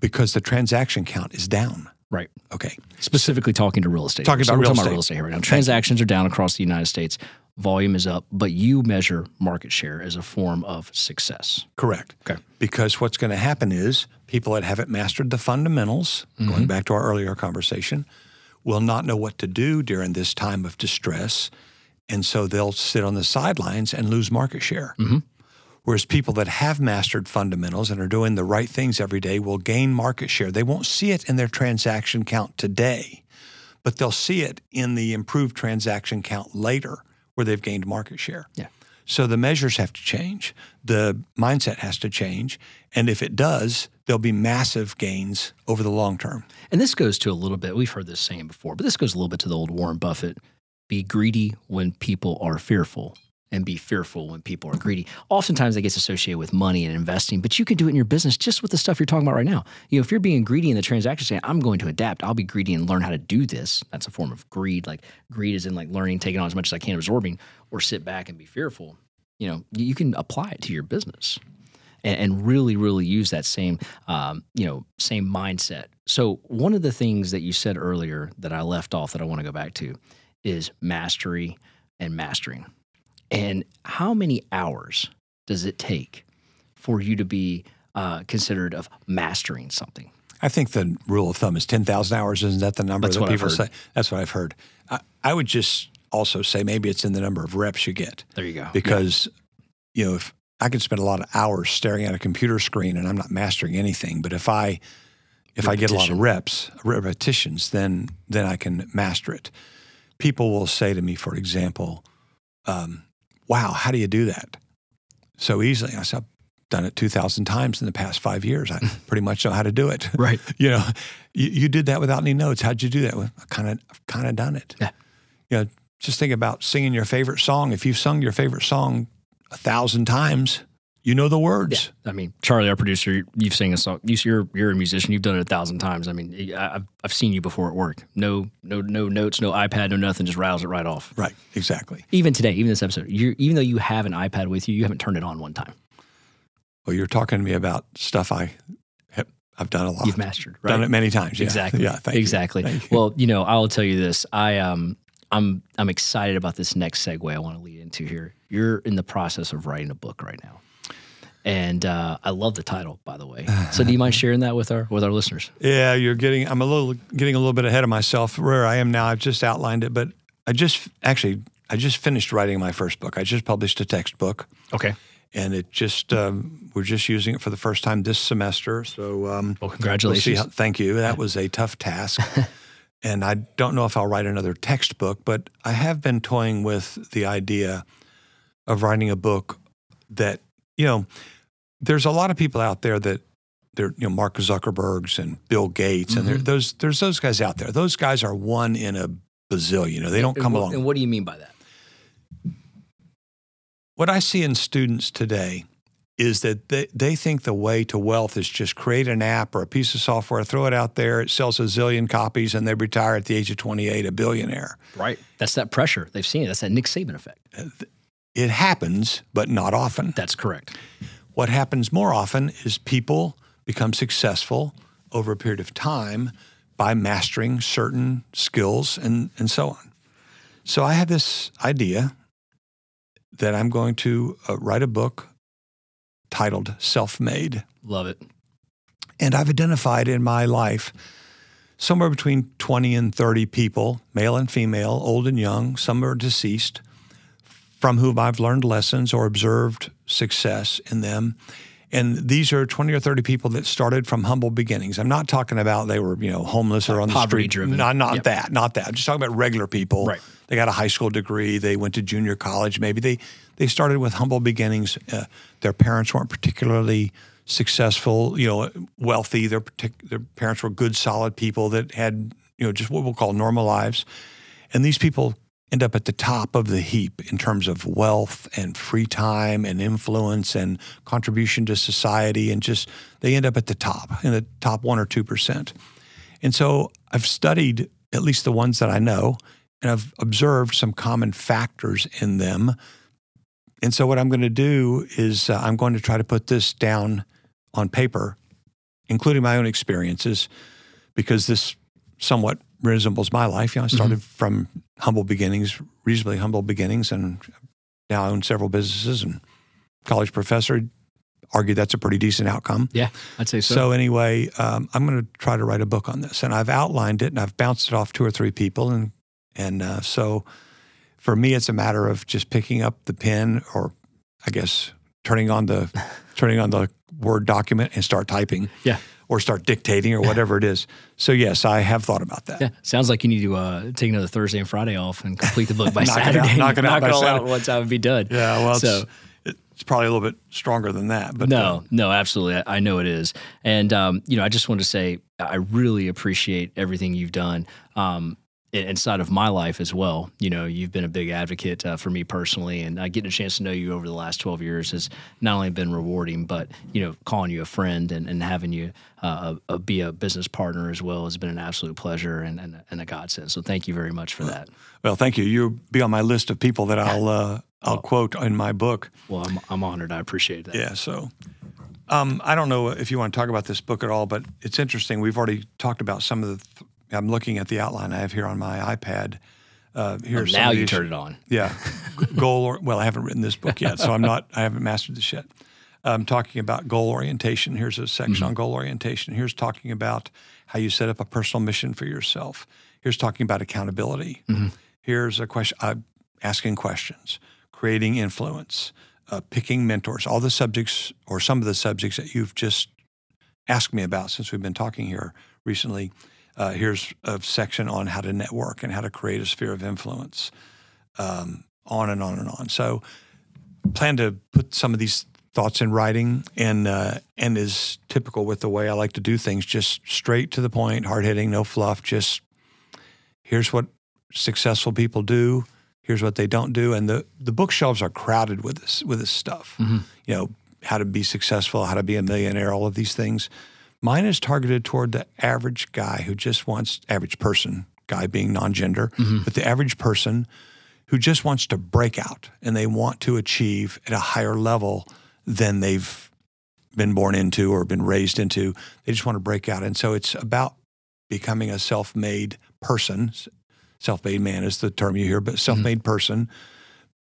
[SPEAKER 2] because the transaction count is down.
[SPEAKER 1] Right.
[SPEAKER 2] Okay.
[SPEAKER 1] Specifically talking to real estate.
[SPEAKER 2] Talking
[SPEAKER 1] so
[SPEAKER 2] about, real,
[SPEAKER 1] talking
[SPEAKER 2] estate.
[SPEAKER 1] about real estate here right now. Transactions are down across the United States. Volume is up, but you measure market share as a form of success.
[SPEAKER 2] Correct.
[SPEAKER 1] Okay.
[SPEAKER 2] Because what's going to happen is people that haven't mastered the fundamentals, mm-hmm. going back to our earlier conversation, will not know what to do during this time of distress. And so they'll sit on the sidelines and lose market share. Mm-hmm. Whereas people that have mastered fundamentals and are doing the right things every day will gain market share. They won't see it in their transaction count today, but they'll see it in the improved transaction count later where they've gained market share.
[SPEAKER 1] Yeah.
[SPEAKER 2] So the measures have to change. The mindset has to change. And if it does, there'll be massive gains over the long term.
[SPEAKER 1] And this goes to a little bit, we've heard this saying before, but this goes a little bit to the old Warren Buffett be greedy when people are fearful and be fearful when people are greedy. Oftentimes that gets associated with money and investing, but you can do it in your business just with the stuff you're talking about right now. You know, if you're being greedy in the transaction, saying, I'm going to adapt, I'll be greedy and learn how to do this. That's a form of greed. Like greed is in like learning, taking on as much as I can, absorbing, or sit back and be fearful. You know, you can apply it to your business and, and really, really use that same, um, you know, same mindset. So one of the things that you said earlier that I left off that I want to go back to is mastery and mastering. And how many hours does it take for you to be uh, considered of mastering something?
[SPEAKER 2] I think the rule of thumb is 10,000 hours. Isn't that the number
[SPEAKER 1] That's
[SPEAKER 2] that
[SPEAKER 1] what
[SPEAKER 2] people say? That's what I've heard. I, I would just also say maybe it's in the number of reps you get
[SPEAKER 1] There you go.
[SPEAKER 2] because, you know, if I could spend a lot of hours staring at a computer screen and I'm not mastering anything, but if I if I get a lot of reps, repetitions, then then I can master it. People will say to me, for example, um, "Wow, how do you do that so easily?" I said, "I've done it two thousand times in the past five years. I pretty much know how to do it."
[SPEAKER 1] right.
[SPEAKER 2] you know, you, you did that without any notes. How'd you do that? Well, I kind of, I've kind of done it.
[SPEAKER 1] Yeah.
[SPEAKER 2] You know, just think about singing your favorite song. If you've sung your favorite song a thousand times, you know the words.
[SPEAKER 1] I mean, Charlie, our producer, you've sang a song. You, you're you're a musician. You've done it a thousand times. I mean, I- I've I've seen you before at work. No no no notes, no iPad, no nothing. Just rattles it right off.
[SPEAKER 2] Right. Exactly.
[SPEAKER 1] Even today, even this episode, you even though you have an iPad with you, you haven't turned it on one time.
[SPEAKER 2] Well, you're talking to me about stuff I have, I've done a lot.
[SPEAKER 1] You've mastered, right?
[SPEAKER 2] Done it many times. Yeah.
[SPEAKER 1] Exactly.
[SPEAKER 2] Yeah. You.
[SPEAKER 1] exactly.
[SPEAKER 2] Thank you.
[SPEAKER 1] Well, you know, I'll tell you this. I um I'm I'm excited about this next segue I want to lead into here. You're in the process of writing a book right now. And uh, I love the title, by the way. So, do you mind sharing that with our with our listeners?
[SPEAKER 2] Yeah, you're getting. I'm a little getting a little bit ahead of myself. Where I am now, I've just outlined it, but I just actually I just finished writing my first book. I just published a textbook.
[SPEAKER 1] Okay.
[SPEAKER 2] and it just um, we're just using it for the first time this semester. So um,
[SPEAKER 1] Well,
[SPEAKER 2] we'll
[SPEAKER 1] congratulations.
[SPEAKER 2] see. How, thank you. That was a tough task, and I don't know if I'll write another textbook, but I have been toying with the idea of writing a book that you know. There's a lot of people out there that they're you know Mark Zuckerbergs and Bill Gates, and there,
[SPEAKER 1] Mhm.
[SPEAKER 2] those there's those guys out there. Those guys are one in a bazillion. You know, they don't
[SPEAKER 1] And
[SPEAKER 2] come
[SPEAKER 1] what-
[SPEAKER 2] along.
[SPEAKER 1] And what do you mean by that?
[SPEAKER 2] What I see in students today is that they, they think the way to wealth is just create an app or a piece of software, throw it out there, it sells a zillion copies, and they retire at the age of 28 a billionaire.
[SPEAKER 1] Right. That's that pressure. They've seen it. That's that Nick Saban effect.
[SPEAKER 2] It happens, but not often.
[SPEAKER 1] That's correct.
[SPEAKER 2] What happens more often is people become successful over a period of time by mastering certain skills and, and so on. So I have this idea that I'm going to uh, write a book titled Self Made.
[SPEAKER 1] Love it.
[SPEAKER 2] And I've identified in my life somewhere between 20 and 30 people, male and female, old and young, some are deceased, from whom I've learned lessons or observed success in them. And these are 20 or 30 people that started from humble beginnings. I'm not talking about they were, you know, homeless or on the street.
[SPEAKER 1] Poverty-driven.
[SPEAKER 2] Not, not
[SPEAKER 1] Yep.
[SPEAKER 2] that, not that. I'm just talking about regular people.
[SPEAKER 1] Right.
[SPEAKER 2] They got a high school degree. They went to junior college. Maybe they they started with humble beginnings. Uh, their parents weren't particularly successful, you know, wealthy. Their partic- their parents were good, solid people that had you know just what we'll call normal lives. And these people end up at the top of the heap in terms of wealth and free time and influence and contribution to society, and just they end up at the top in the top one or two percent. And so I've studied at least the ones that I know, and I've observed some common factors in them. And so what I'm going to do is uh, I'm going to try to put this down on paper, including my own experiences, because this somewhat resembles my life. You know, I started from humble beginnings, reasonably humble beginnings, and now I own several businesses and college professor. Argue that's a pretty decent outcome.
[SPEAKER 1] Yeah, I'd say so.
[SPEAKER 2] So anyway, um, I'm going to try to write a book on this, and I've outlined it, and I've bounced it off two or three people, and and uh, so for me, it's a matter of just picking up the pen, or I guess turning on the turning on the Word document and start typing.
[SPEAKER 1] Yeah.
[SPEAKER 2] Or start dictating or whatever it is. So yes, I have thought about that.
[SPEAKER 1] Yeah, sounds like you need to uh, take another Thursday and Friday off and complete the book by
[SPEAKER 2] Knock it out-
[SPEAKER 1] Saturday.
[SPEAKER 2] knock it out by
[SPEAKER 1] all out
[SPEAKER 2] Saturday.
[SPEAKER 1] one time and be done.
[SPEAKER 2] Yeah, well,
[SPEAKER 1] so
[SPEAKER 2] it's, it's probably a little bit stronger than that, but uh,
[SPEAKER 1] no, no, absolutely. I, I know it is. And, um, you know, I just want to say I really appreciate everything you've done um, inside of my life as well. You know, you've been a big advocate uh, for me personally, and uh, getting a chance to know you over the last 12 years has not only been rewarding, but, you know, calling you a friend and, and having you uh, uh, be a business partner as well has been an absolute pleasure and, and, and a godsend. So thank you very much for that.
[SPEAKER 2] well, thank you. You'll be on my list of people that I'll uh, I'll quote in my book.
[SPEAKER 1] Well, I'm, I'm honored. I appreciate that.
[SPEAKER 2] Yeah. So, um, I don't know if you want to talk about this book at all, but it's interesting. We've already talked about some of the. Th- I'm looking at the outline I have here on my iPad. Uh, here's some
[SPEAKER 1] now you turn it on.
[SPEAKER 2] Yeah, goal or well, I haven't written this book yet, so I'm not. I haven't mastered this yet. I'm talking about goal orientation. Here's a section on goal orientation. Here's talking about how you set up a personal mission for yourself. Here's talking about accountability. Here's a question. Uh, asking questions, creating influence, uh, picking mentors. All the subjects or some of the subjects that you've just asked me about since we've been talking here recently. Uh, here's a section on how to network and how to create a sphere of influence um, on and on and on. So, plan to put some of these thoughts in writing, and uh, and is typical with the way I like to do things, just straight to the point, hard hitting, no fluff. Just here's what successful people do. Here's what they don't do, and the the bookshelves are crowded with this with this stuff. You know how to be successful, how to be a millionaire, all of these things. Mine is targeted toward the average guy who just wants average person, guy being non-gender, mm-hmm. but the average person who just wants to break out and they want to achieve at a higher level than they've been born into or been raised into. They just want to break out. And so it's about becoming a self made person. Self made man is the term you hear, but mm-hmm. self made person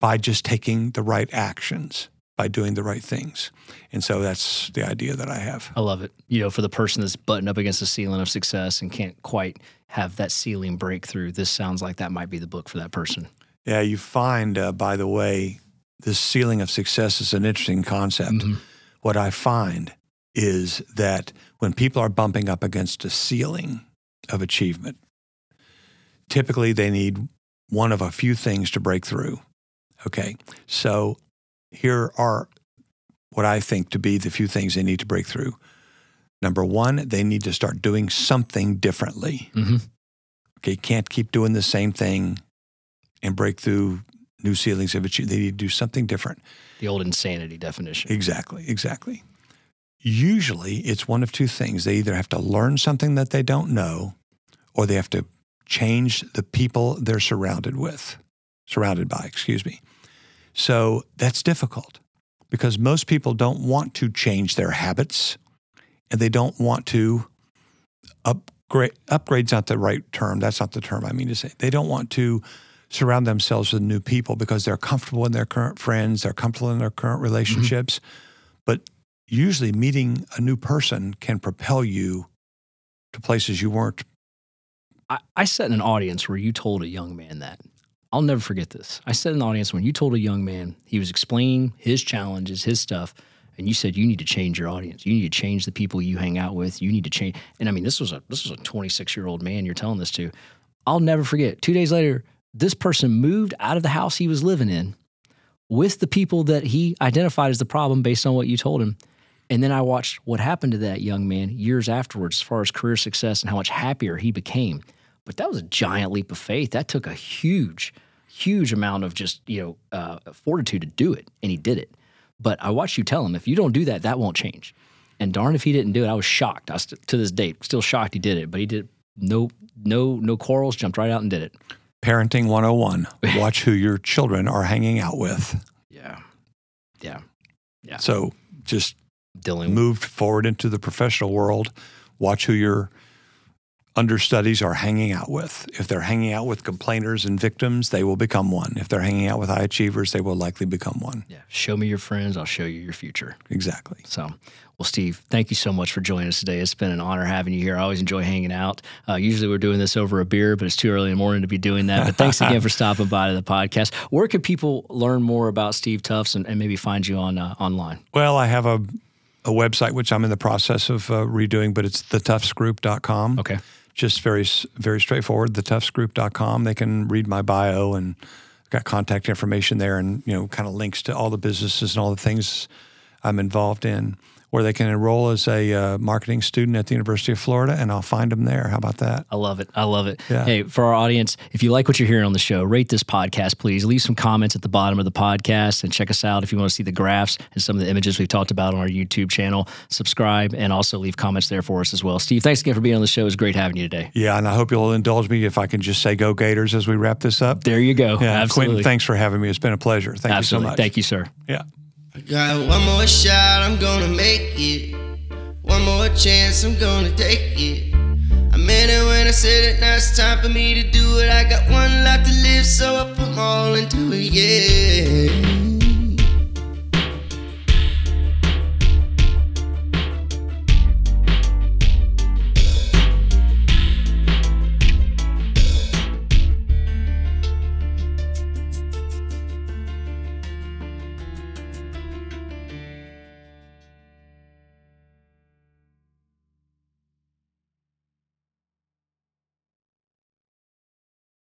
[SPEAKER 2] by just taking the right actions, by doing the right things. And so that's the idea that I have.
[SPEAKER 1] I love it. You know, for the person that's buttoned up against the ceiling of success and can't quite have that ceiling breakthrough, this sounds like that might be the book for that person.
[SPEAKER 2] Yeah, you find, uh, by the way, this ceiling of success is an interesting concept.
[SPEAKER 1] Mhm.
[SPEAKER 2] What I find is that when people are bumping up against a ceiling of achievement, typically they need one of a few things to break through. Okay, so here are what I think to be the few things they need to break through. Number one, they need to start doing something differently.
[SPEAKER 1] Mhm.
[SPEAKER 2] Okay, can't keep doing the same thing and break through new ceilings of achievement. They need to do something different.
[SPEAKER 1] The old insanity definition.
[SPEAKER 2] Exactly, exactly. Usually it's one of two things. They either have to learn something that they don't know or they have to change the people they're surrounded with, surrounded by, excuse me. So that's difficult because most people don't want to change their habits and they don't want to upgrade. Upgrade's not the right term. That's not the term I mean to say. They don't want to surround themselves with new people because they're comfortable in their current friends, they're comfortable in their current mm-hmm. relationships. But usually, meeting a new person can propel you to places you weren't.
[SPEAKER 1] I, I sat in an audience where you told a young man that. I'll never forget this. I sat in the audience when you told a young man, he was explaining his challenges, his stuff, and you said you need to change your audience. You need to change the people you hang out with. You need to change. And I mean, this was a this was a 26 year old man you're telling this to. I'll never forget. Two days later, this person moved out of the house he was living in with the people that he identified as the problem based on what you told him. And then I watched what happened to that young man years afterwards, as far as career success and how much happier he became. But that was a giant leap of faith. That took a huge, huge amount of just you know uh, fortitude to do it, and he did it. But I watched you tell him, if you don't do that, that won't change. And darn if he didn't do it. I was shocked. I st- to this date still shocked he did it. But he did no, no, no quarrels. Jumped right out and did it.
[SPEAKER 2] Parenting 101 watch who your children are hanging out with.
[SPEAKER 1] Yeah, yeah. Yeah.
[SPEAKER 2] So just
[SPEAKER 1] Dylan,
[SPEAKER 2] moved forward into the professional world, watch who your understudies are hanging out with. If they're hanging out with complainers and victims, they will become one. If they're hanging out with high achievers, they will likely become one.
[SPEAKER 1] yeah. Show me your friends. I'll show you your future.
[SPEAKER 2] Exactly.
[SPEAKER 1] So, well, Steve, thank you so much for joining us today. It's been an honor having you here. I always enjoy hanging out. Uh, usually we're doing this over a beer, but it's too early in the morning to be doing that. But thanks again for stopping by to the podcast. Where can people learn more about Steve Tufts and, and maybe find you on uh, online?
[SPEAKER 2] Well, I have a a website which I'm in the process of uh, redoing, but it's thetuftsgroup.com.
[SPEAKER 1] Okay.
[SPEAKER 2] Just very very straightforward. Thetuftsgroup.com. They can read my bio and got contact information there, and you know, kind of links to all the businesses and all the things I'm involved in. Where they can enroll as a uh, marketing student at the University of Florida, and I'll find them there. How about that?
[SPEAKER 1] I love it. I love it.
[SPEAKER 2] Yeah.
[SPEAKER 1] Hey, for our audience, if you like what you're hearing on the show, rate this podcast, please. Leave some comments at the bottom of the podcast and check us out if you want to see the graphs and some of the images we've talked about on our YouTube channel. Subscribe and also leave comments there for us as well. Steve, thanks again for being on the show. It was great having you today.
[SPEAKER 2] Yeah, and I hope you'll indulge me if I can just say "Go Gators" as we wrap this up.
[SPEAKER 1] There you go.
[SPEAKER 2] Yeah,
[SPEAKER 1] Absolutely.
[SPEAKER 2] Quentin, thanks for having me. It's been a pleasure. Thank
[SPEAKER 1] Absolutely.
[SPEAKER 2] you so much.
[SPEAKER 1] Thank you, sir.
[SPEAKER 2] Yeah.
[SPEAKER 3] I got one more shot, I'm gonna make it. One more chance, I'm gonna take it. I meant it when I said it, now it's time for me to do it. I got one life to live, so I put all into it, yeah.